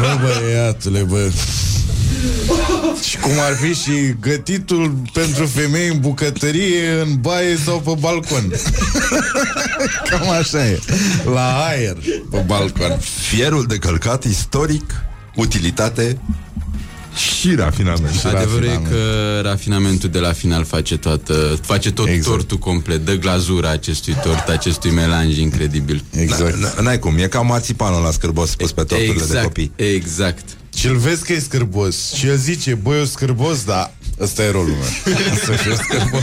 Bă, băiatule, bă. Și cum ar fi și gătitul pentru femei în bucătărie, în baie sau pe balcon. Cam așa e. La aer, pe balcon. Fierul de călcat istoric, utilitate și rafinament Și Adevărul e rafinament. că rafinamentul de la final face toată, face tot Exact. tortul complet, dă glazura acestui tort, acestui melanj incredibil. Exact. N- N-ai cum, e ca marțipanul la scârbos pus pe torturile de exact, copii exact. Și îl vezi că e scârbos. Și el zice, băi, eu scârbos, da Ăsta e rolul meu. Să fiu scârbos.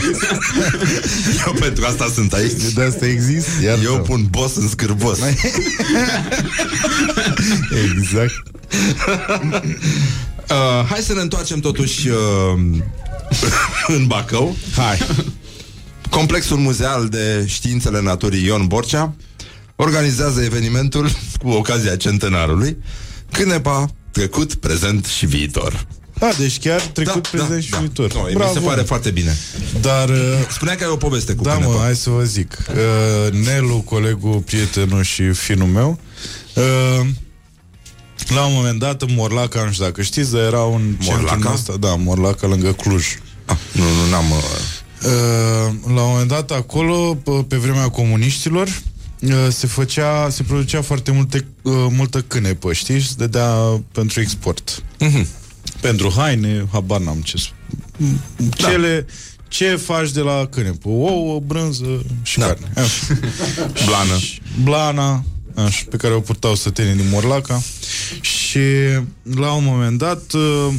Eu pentru asta sunt aici. De asta exist Iar Eu pun boss în scârbos. Exact. Uh, Hai să ne întoarcem totuși uh, În Bacău. Hai. Complexul Muzeal de Științele Naturii Ion Borcea organizează evenimentul cu ocazia centenarului Cânepa, trecut, prezent și viitor. Da, deci chiar trecut, Da, prezent da, și da. viitor. No, mi se pare foarte bine. Dar... Uh, Spunea că ai o poveste cu da, Cânepa. mă, hai să vă zic. Uh, Nelu, colegul, prietenul și finul meu, uh, la un moment dat în Morlaca, nu știu dacă știți, dar era un centru Morlaca? din ăsta, da, Morlaca lângă Cluj. Ah, nu, nu, n-am... Uh... Uh, la un moment dat acolo, p- pe vremea comuniștilor, uh, se făcea, se producea foarte multe, uh, multă cânepă, știi? Și se dădea pentru export. Mhm. Pentru haine, habar n-am ce sp- Cele, ce faci de la cânepă? Ouă, brânză și Da. carne. Așa. Blană. Și Blana, așa, pe care o purtau sătenii din Morlaca. Și la un moment dat uh,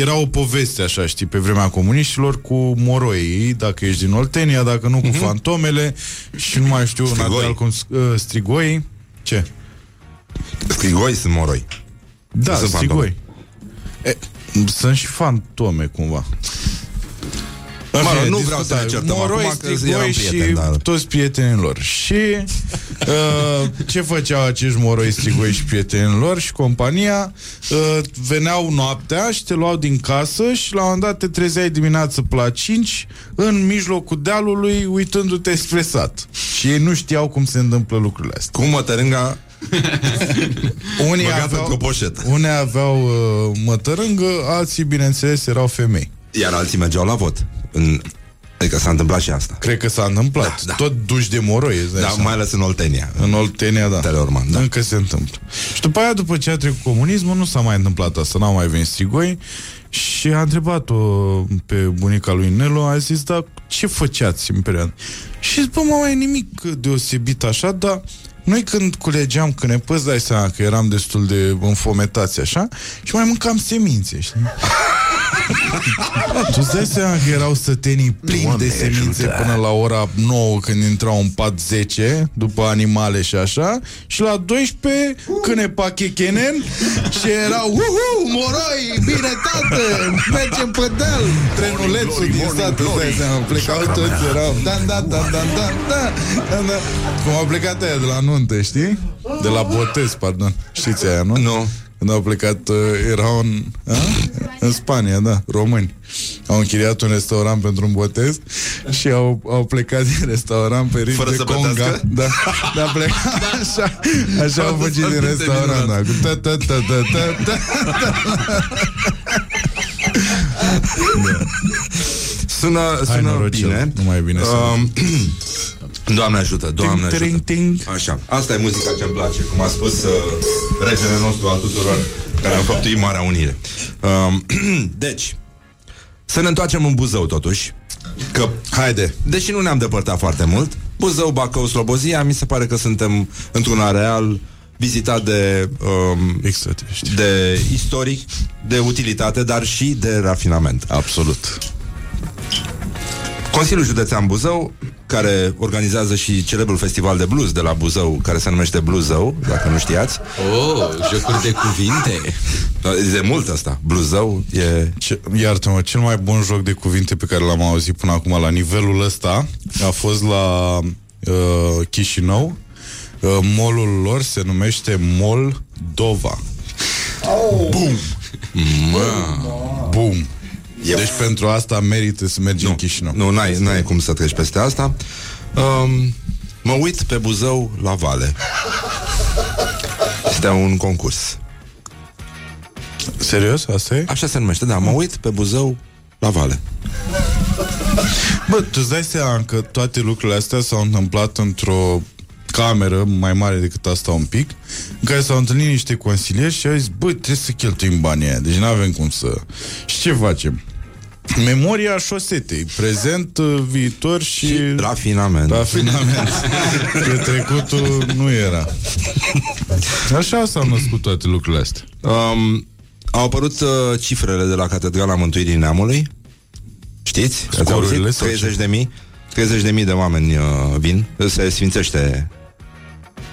era o poveste, așa, știi, pe vremea comuniștilor cu moroii, dacă ești din Oltenia, dacă nu cu fantomele și nu mai știu un Strigoi. alt cum uh, strigoi. Ce? Strigoi sunt moroi. Da, Sunt strigoi. E, sunt și fantome, cumva. Mă rog, fine, nu vreau să ne discutai. certăm Moroi, acum, că strigoi eram și prieteni, dar- toți prietenii lor. Și uh, ce făceau acești moroi, strigoi și prietenii lor și compania? Uh, veneau noaptea și te luau din casă și la un moment dat te trezeai dimineață pe la 5 în mijlocul dealului uitându-te spre sat. Și ei nu știau cum se întâmplă lucrurile astea. Cum mătărânga Unii băgată aveau, într-o poșetă. unii aveau uh, mătărângă, alții, bineînțeles, erau femei. Iar alții mergeau la vot. În Adică s-a întâmplat și asta. Cred că s-a întâmplat. Da, da. Tot duși de moroi, îți dai Da, seama. mai ales în Oltenia. În Oltenia, da. Teleorman, da. Încă se întâmplă. Și după aia, după ce a trecut comunismul, nu s-a mai întâmplat asta, n-au mai venit strigoi și a întrebat-o pe bunica lui Nelu, a zis, da, ce făceați în perioada? Și zic, bă, mă, mai nimic deosebit așa, dar noi când culegeam cânepă, dai seama că eram destul de înfometați așa și mai mâncam semințe, știi? tu îți dai seama că erau sătenii plini Doamne de semințe ajută. până la ora 9 când intrau în pat 10 după animale și așa și la 12 cânepa chechenen și erau uhu, moroi, bine tată, mergem pe deal trenulețul din sat, îți dai seama, plecau toți, erau dan, da, da, da, da, da, da, da. Cum au plecat aia de la nuntă, știi? De la botez, pardon. Știți aia, nu? Nu. Când au plecat, uh, erau în, a? în Spania, da, români. Au închiriat un restaurant pentru un botez și au, au plecat din restaurant pe ritm Fără de să conga. plătească? Da, da, a plecat așa, așa au Au fugit dus din foarte restaurant, da, cu ta, ta, ta, ta, ta, ta. Sună, Hai, sună norocel, bine. nu mai e bine să- Um, Doamne ajută, Doamne Ting, ajută. ting, Așa, asta e muzica ce-mi place, cum a spus uh, regele nostru al tuturor care a făptuit Marea Unire. Um, deci, să ne întoarcem în Buzău totuși, că, haide, deși nu ne-am depărtat foarte mult, Buzău, Bacău, Slobozia, mi se pare că suntem într-un areal vizitat de um, de istoric, de utilitate, dar și de rafinament. Absolut. Consiliul Județean Buzău, care organizează și celebrul festival de blues de la Buzău, care se numește Bluzău, dacă nu știați. Oh, jocuri de cuvinte. E de mult asta. Bluzău e... Ce, iartă-mă, cel mai bun joc de cuvinte pe care l-am auzit până acum la nivelul ăsta a fost la uh, Chișinău. Uh, molul lor se numește Moldova. Oh. Bum! Bum! Deci pentru asta merită să mergi în Chișinău. Nu, n-ai, n-ai cum să treci peste asta. Um, mă uit pe Buzău la Vale. Este un concurs. Serios? Asta e? Așa se numește, da. Mă uit pe Buzău la Vale. Bă, tu îți dai seama că toate lucrurile astea s-au întâmplat într-o cameră mai mare decât asta un pic, în care s-au întâlnit niște consilieri și au zis, bă, trebuie să cheltuim banii aia, deci nu avem cum să... Și ce facem? Memoria șosetei, prezent, uh, viitor și... și rafinament. Rafinament. că trecutul nu era. Așa s-au născut toate lucrurile astea. Um, au apărut uh, cifrele de la Catedrala Mântuirii Neamului. Știți? Ați Scorurile auzit? sau ce? 30 de mii. 30 de mii de oameni uh, vin. Se sfințește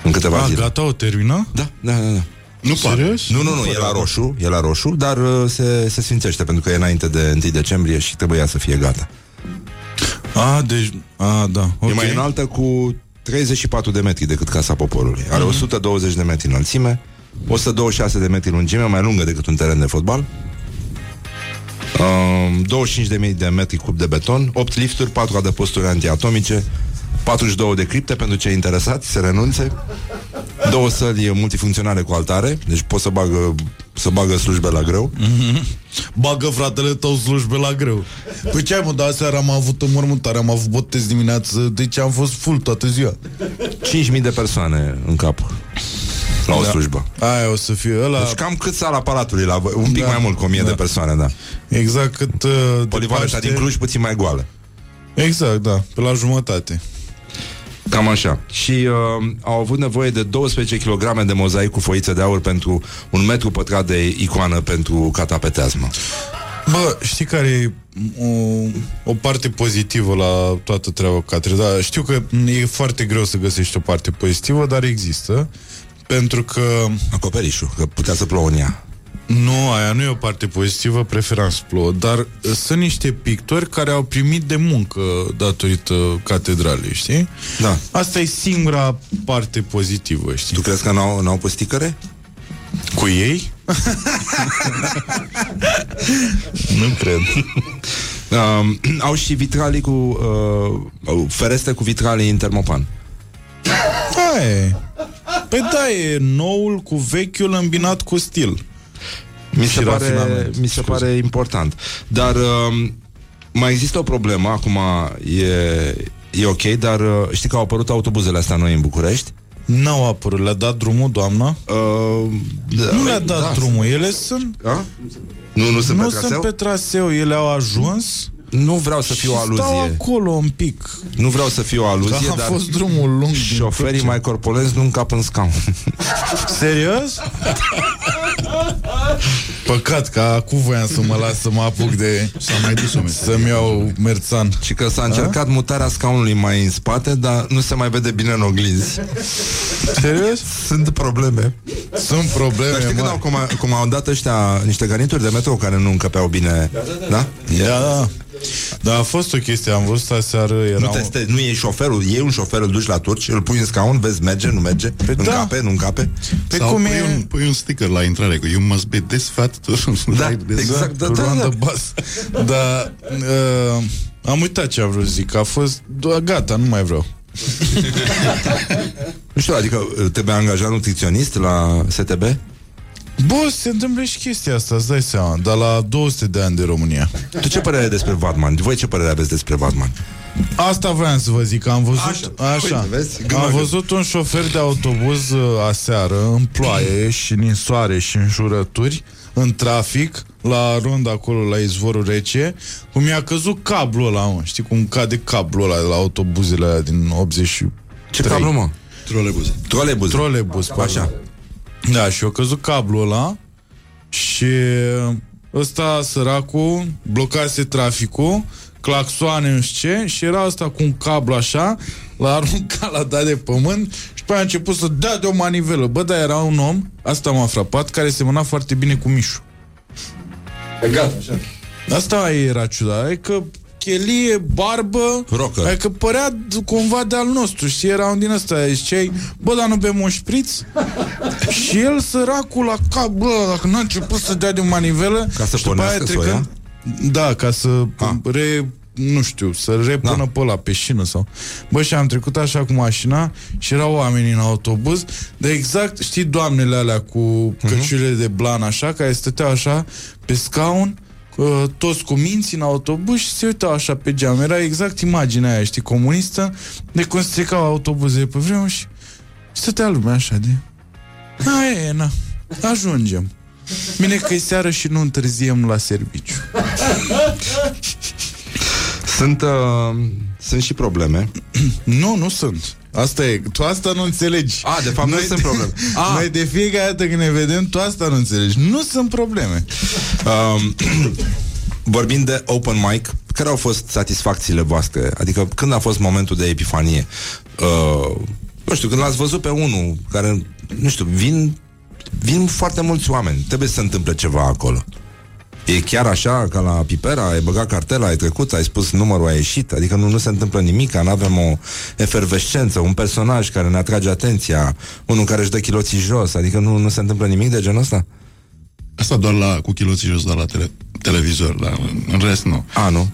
în câteva A, zile. gata, o termină? Da, da, da. da. Nu Serios? Nu, nu, nu, e la roșu, e la roșu, dar uh, se, se sfințește pentru că e înainte de 1 decembrie și trebuia să fie gata. A, deci... A, da, Okay. E ok. mai înaltă cu 34 de metri decât Casa Poporului. Are Mhm. 120 de metri înălțime, 126 de metri lungime, mai lungă decât un teren de fotbal. Um, 25.000 de metri cub de beton, 8 lifturi, 4 adăposturi antiatomice, 42 de cripte pentru cei interesați, se renunțe, două săli multifuncționale cu altare, deci poți să bagă, să bagă slujbe la greu. Mhm. Bagă fratele tău slujbe la greu Păi ce ai mă, dar seara am avut înmormântare Am avut botez dimineață Deci am fost full toată ziua 5.000 de persoane în cap la o Da. slujbă. Aia o să fie ăla Deci cam cât sala Palatului la voi? Un pic Da. mai mult, cu 1000 Da. de persoane, da. Exact cât uh, de Polivalenta Paște. din Cluj puțin mai goală. Exact, da, pe la jumătate Cam așa. Și uh, au avut nevoie de 12 kg de mozaic cu foiță de aur pentru un metru pătrat de icoană pentru catapeteazmă. Bă, știi care e o, o parte pozitivă la toată treaba cu catedrala? Știu că e foarte greu să găsești o parte pozitivă, dar există. Pentru că... Acoperișul, că putea să plouă în ea. Nu, aia nu e o parte pozitivă, preferam să plouă, dar uh, sunt niște pictori care au primit de muncă datorită catedralei, știi? Da. Asta e singura parte pozitivă, știi? Tu crezi că n-au, n-au pus sticăre? Cu ei? nu cred. Um, au și vitralii cu uh, ferestre cu vitralii în termopan. Da, e. Păi da, e noul cu vechiul îmbinat cu stil. Mi se, Și pare, rafinament, mi se scuze. pare important. Dar um, Mai există o problemă, acum e, e ok, dar uh, știi că au apărut autobuzele astea noi în București? N-au apărut, le-a dat drumul, doamna? Uh, da, nu le-a dat da. drumul, ele sunt... A? Nu, nu sunt nu pe traseu? sunt pe traseu, ele au ajuns Nu vreau să fiu o și stau aluzie. acolo un pic. Nu vreau să fiu o aluzie, Că a dar fost drumul lung din șoferii Turcia. mai corpulenți nu încap în scaun. Serios? Păcat că acum voiam să mă las să mă apuc de... S-a mai dus o Să-mi iau merțan. Și că s-a încercat mutarea scaunului mai în spate, dar nu se mai vede bine în oglinzi. Serios? Sunt probleme. Sunt probleme, Dar știi când mari. au, cum, a- cum au dat ăștia niște garnituri de metro care nu încăpeau bine? Da? Da, da. Dar a fost o chestie, am văzut aseară, era Nu, un- teste, nu e șoferul, e un șofer, îl duci la turci, îl pui în scaun, vezi, merge, nu merge, Păi da. încape, nu încape. Pe Sau cum pui, e... un, pui un sticker la intrare cu You must be this fat to Da, ride this. exact, da, to da, run da. the bus. Dar uh, am uitat ce am vrut să zic. A fost... do- Gata, nu mai vreau. Nu știu, adică trebuie angajat nutriționist la STB? Bă, se întâmplă și chestia asta, îți dai seama, dar la 200 de ani de România. Tu ce părere ai despre Vadman? Voi ce părere aveți despre Vadman? Asta voiam să vă zic, că am văzut Așa. așa, Uite, vezi? Gând am la văzut un șofer de autobuz uh, aseară, în ploaie și în soare și în jurături, în trafic, la rond acolo la izvorul rece, cum i-a căzut cablul ăla, mă. Știi cum cade cablul ăla de la autobuzele alea din 80 Ce cablu, mă? Trolebuze. Trolebuz. Trolebus, Așa. Da, și a căzut cablul ăla și ăsta, săracul, blocase traficul, claxoane în ce și era asta cu un cablu așa, l-a aruncat, l-a dat de pământ și după aia a început să dea de o manivelă. Bă, dar era un om, asta m-a frapat, care semăna foarte bine cu Mișu. Gata, așa. Asta era ciudat, adică chelie, barbă, Rocker. adică părea d- cumva de al nostru, și era un din ăsta, zicei, bă, dar nu bem un șpriț? și el, săracul, la cap, bă, dacă n-a început să dea de manivelă, Ca să și după aia pornească să o trecând- Da, ca să Ah. re, nu știu, să repună Da. pe ăla pe șină sau... Bă, și am trecut așa cu mașina și erau oameni în autobuz, de exact, știi, doamnele alea cu Mhm. căciulele de blan așa, care stăteau așa pe scaun, uh, toți cu minți în autobuz și se uitau așa pe geam. Era exact imaginea aia, știi, comunistă, de cum se trecau autobuzele pe vremuri și stătea lumea așa de... A, e, na, ajungem. Bine că e seară și nu întârziem la serviciu. Sunt, uh, sunt și probleme. Nu, nu sunt. Asta e, tu asta nu înțelegi. A, de fapt, nu Noi sunt de- probleme. A. Noi de fiecare dată când ne vedem, tu asta nu înțelegi. Nu sunt probleme. Um, vorbind de open mic, care au fost satisfacțiile voastre? Adică când a fost momentul de epifanie? Uh, nu știu, când l-ați văzut pe unul care, nu știu, vin, vin foarte mulți oameni. Trebuie să se întâmple ceva acolo. E chiar așa ca la Pipera, ai băgat cartela, ai trecut, ai spus numărul, a ieșit, adică nu, nu se întâmplă nimic, nu avem o efervescență, un personaj care ne atrage atenția, unul care își dă chiloții jos, adică nu, nu se întâmplă nimic de genul ăsta? Asta doar la, cu chiloții jos, doar la tele, televizor, dar în rest nu. A, nu?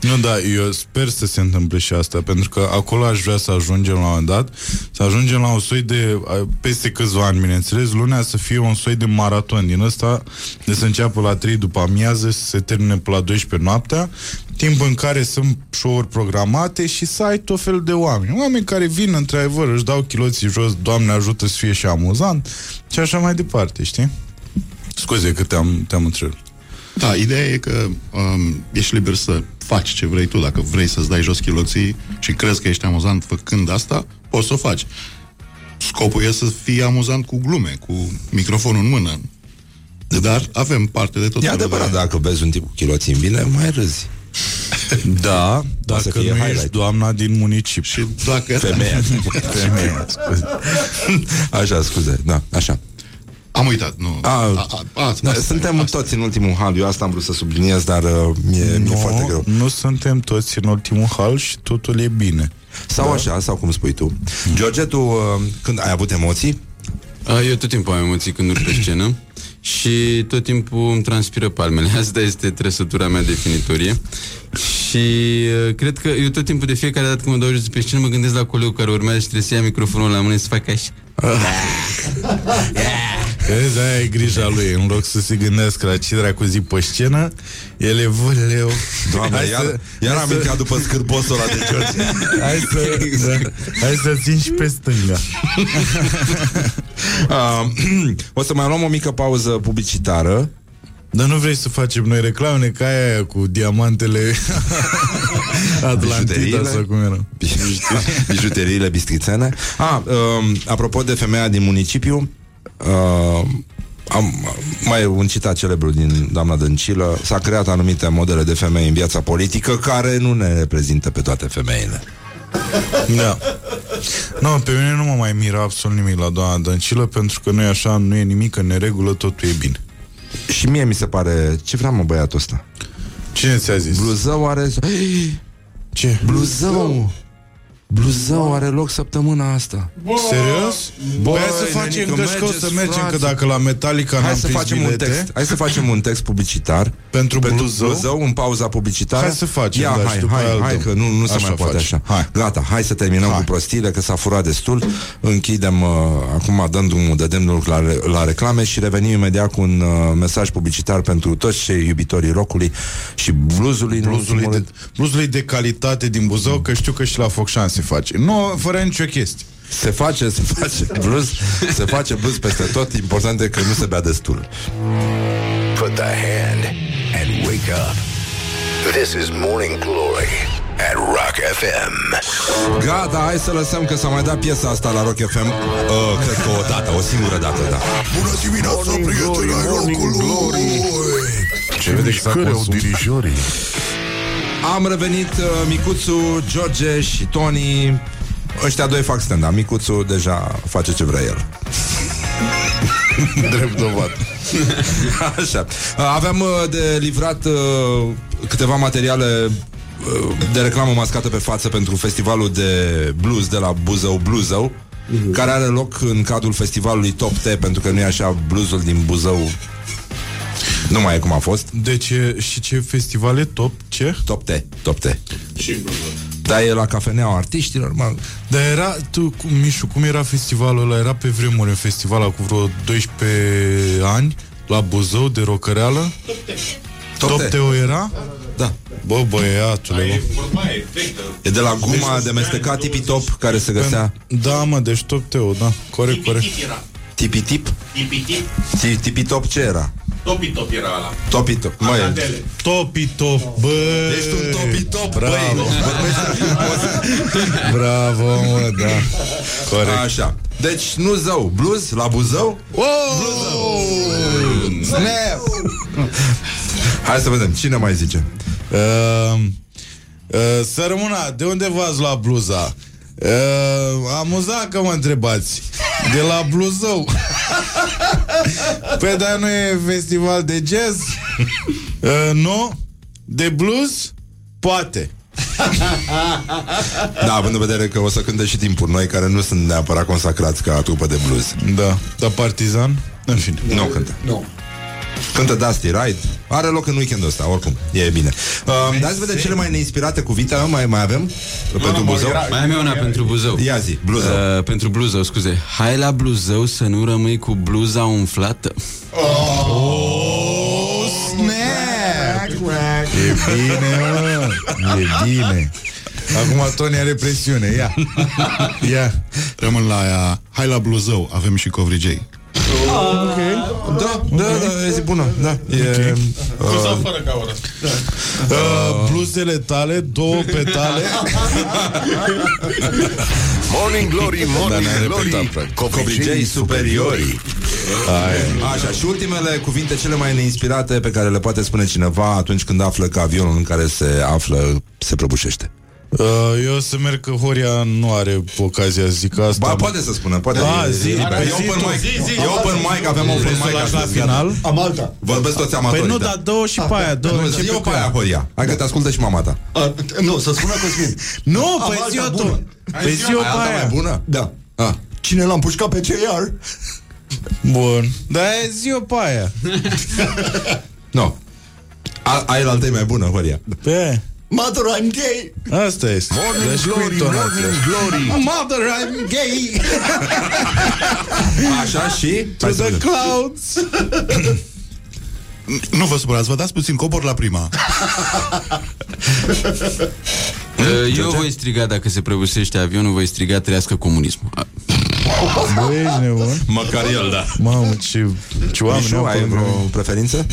Nu, da, eu sper să se întâmple și asta, pentru că acolo aș vrea să ajungem la un moment dat, să ajungem la un soi de, a, peste câțiva ani, bineînțeles, lunea să fie un soi de maraton din ăsta, de să înceapă la 3 după amiază, să se termine pe la 12 noaptea, timp în care sunt show-uri programate și să ai tot fel de oameni. Oameni care vin, într-adevăr, își dau chiloții jos, Doamne ajută să fie și amuzant și așa mai departe, știi? Scuze că te-am, te-am întrebat. Da, ideea e că um, ești liber să faci ce vrei tu. Dacă vrei să-ți dai jos chiloții și crezi că ești amuzant făcând asta, poți să o faci. Scopul e să fii amuzant cu glume, cu microfonul în mână. Dar avem parte de tot E felul adevărat, de... dacă vezi un tip cu chiloții în bine, mai râzi. Da, să dacă fie nu highlight. ești doamna din municipiu. Și dacă... Femeia. Femeia, scuze. Așa, scuze, da, așa. Am uitat, nu. A, a, a, a, da, asta suntem e, asta toți în ultimul hal, eu asta am vrut să subliniez, dar uh, mi-e, mi-e foarte greu. nu suntem toți în ultimul hal și totul e bine. Sau da. așa, sau cum spui tu. George, tu uh, când ai avut emoții? A, Eu tot timpul am emoții când urc pe scenă și tot timpul îmi transpiră palmele. Asta este trăsătura mea definitorie. Și uh, cred că eu tot timpul de fiecare dată când mă dau jos pe scenă mă gândesc la colegul care urmează și trebuie să ia microfonul la mână și să facă așa. Vezi, aia e grija lui. În loc să se gândească la ce dracu zi pe scenă El e vâleu. Doamne, iar, iar am intrat după scârbosul ăla de George. Hai să, da, hai să țin și pe stânga. Uh, O să mai luăm o mică pauză publicitară. Dar nu vrei să facem noi reclame ca aia cu diamantele Atlantida Bijuteriile? sau cum era. Bijuteriile bistrițene. Ah, uh, Apropo de femeia din municipiu uh, am, mai e un citat celebru din doamna Dăncilă S-a creat anumite modele de femei în viața politică Care nu ne reprezintă pe toate femeile Da Nu, pe mine nu mă mai miră absolut nimic la doamna Dăncilă Pentru că nu e așa, nu e nimic în neregulă, totul e bine Și mie mi se pare Ce vrea mă băiatul ăsta? Cine ți-a zis? Bluzău are Ce? Bluzău Bluzău are loc săptămâna asta Serios? Bă, hai să nenică, facem că o să mergeți, mergem, frate. că dacă la Metallica Hai n-am să prins facem un bilete, text Hai să facem un text publicitar Pentru Bluzău? Bluzău în pauza publicitară Hai să facem, Ia, da, și hai, după hai, aia îl hai, dăm. că nu, nu se Așa mai poate facem. așa Hai. Gata, hai să terminăm cu prostiile Că s-a furat destul Închidem uh, acum dând drumul de demnul la, re- la reclame Și revenim imediat cu un uh, mesaj publicitar Pentru toți cei iubitorii rockului Și bluzului în bluzului ultimul de, rând. bluzului de calitate din Buzău, că știu că și la Focșan se face. Nu, fără nicio chestie. Se face, se face bluz Se face bluz peste tot Important e că nu se bea destul Put the hand and wake up. This is Morning Glory at Rock FM. Gata, hai să lăsăm că s-a mai dat piesa asta la Rock FM uh, Cred că o dată, o singură dată, da Bună dimineața, prieteni ai rockului! Ce vede că s-a consum. dirijorii? Am revenit uh, Micuțu, George și Tony Ăștia doi fac stand Micuțu deja face ce vrea el Drept dovat. Așa Aveam uh, de livrat uh, câteva materiale uh, de reclamă mascată pe față pentru festivalul de blues de la Buzău Bluzău care are loc în cadrul festivalului Top T pentru că nu e așa bluesul din Buzău nu mai e cum a fost Deci, e- și ce festival e top? Ce? Top T, Top T Dar e la cafeneaua artiștilor mă. Dar era, tu, cu- Mișu, cum era festivalul ăla? Era pe vremuri un festival cu vreo 12 ani la Buzău de rocăreală? Top Top T. Teo era? Da Bă, băiatule, bă. E de la guma Deci- de mestecat tipi top care se găsea Da, mă, deci Top Teo, da. Corect, corect. tipi tip Tipitip, Ti- Tipi top ce era? topitop era ăla. Topi top Măi, Adele. Topi top, bă! Ești un topi top, Bravo. băi Bravo, mă, da. Corect. Așa Deci nu zău, blues la Buzău Snap! Hai să vedem, cine mai zice? Uh, uh, sărmâna, de unde v-ați luat bluza? Uh, amuzant că mă întrebați De la Bluzău Păi dar nu e festival de jazz? Uh, nu? De blues? Poate Da, având în vedere că o să cânte și timpul noi Care nu sunt neapărat consacrați ca trupă de blues Da, dar partizan? În fine Nu cântă Nu. Cântă Dusty Ride Are loc în weekendul ăsta, oricum, e bine uh, Dați vedem cele mai neinspirate cuvinte Mai, mai avem? pentru Buzău? Mai am eu una pentru Buzău. Ia zi, Bluzău Uh, pentru Bluzău, scuze. Hai la Bluzău să nu rămâi cu bluza umflată. Oh, snap! E bine, mă E bine Acum Tony are presiune, ia Ia Rămân la aia Hai la Bluzău, avem și covrigei Da, da, da, e zi bună Da, e, Cu sau fără gaură? uh, Bluzele tale, două petale Morning Glory, Morning Dar n-ai Glory, repetat, practic. covrigei superiori. Așa, și ultimele cuvinte cele mai neinspirate Pe care le poate spune cineva Atunci când află că avionul în care se află Se prăbușește uh, Eu o să merg că Horia nu are ocazia să zic asta Ba, poate să spună, poate Da, e, zi, e, liber. păi e zi open tu. mic, Zi, zi, e open mic, avem open Vrei să mic o lași la astăzi, final? gata. Am alta. Vorbesc toți amatorii Păi nu, da. dar două și pe aia două Nu, începe zi-o cu pe aia, ea. Horia Hai că te ascultă și mama ta A, nu, să spună Cosmin. Nu, Am păi alta zi-o bună. tu Păi zi-o Aia pe ta mai aia bună? Da. Ah. Cine l-a împușcat pe CR? Bun Dar e zi-o pe aia Nu. A- Aia la e mai bună, Horia. Pe Mother, I'm gay! Asta este. Morning Dar și cu glory, intonația. morning glory. Mother, I'm gay! Așa și? To the clouds! Nu vă supărați, vă dați puțin cobor la prima. Uh, Eu voi striga, dacă se prăbusește avionul, voi striga trăiască comunismul. A- Bă, ești nebun? Măcar el, da. Mamă, ce, ce oameni Mișu, au ai pe vreo vreo... preferință?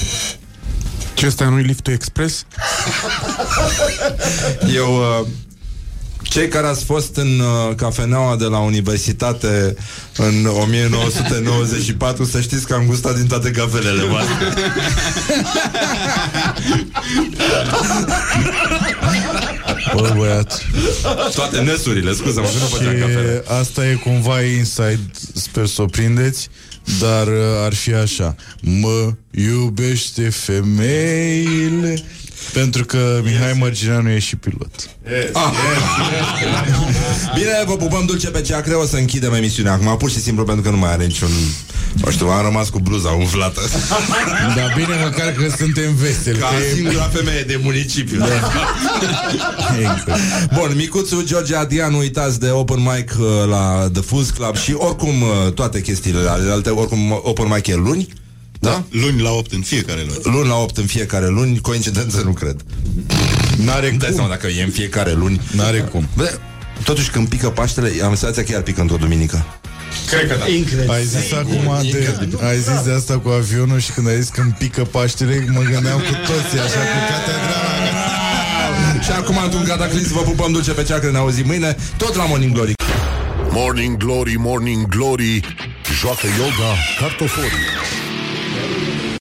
Ce ăsta nu-i liftul expres? Eu... Uh, cei care ați fost în uh, cafeneaua de la universitate în 1994, să știți că am gustat din toate cafelele voastre. Bă, băiat. Toate nesurile, scuză-mă, că nu făceam cafele. Și asta e cumva inside, sper să o prindeți, dar uh, ar fi așa. Mă iubește femeile pentru că Mihai Mărgineanu e și pilot. Ah. Bine, vă pupăm dulce pe ceacre O să închidem emisiunea acum Pur și simplu pentru că nu mai are niciun Nu știu, am rămas cu bluza umflată Dar bine măcar că suntem veseli. Ca că e- singura femeie de municipiu da. Exact. Bun, Micuțu, George Adian Nu uitați de open mic uh, la The Fuzz Club Și oricum uh, toate chestiile alte Oricum open mic e luni da? Luni la 8 în fiecare luni. Luni la 8 în fiecare luni Coincidență nu cred N-are Dai cum. seama dacă e în fiecare luni N-are cum. Bă, totuși când pică Paștele Am senzația că iar pică într-o duminică Cred că da. Incredibil. Ai zis acum de, ai zis de asta cu avionul și când ai zis că îmi pică Paștele, mă gândeam cu toții, așa cu catedrala. Și acum, într-un cataclism, vă pupăm dulce pe ceacră, ne auzim mâine, tot la Morning Glory. Morning Glory, Morning Glory Joacă yoga cartoforii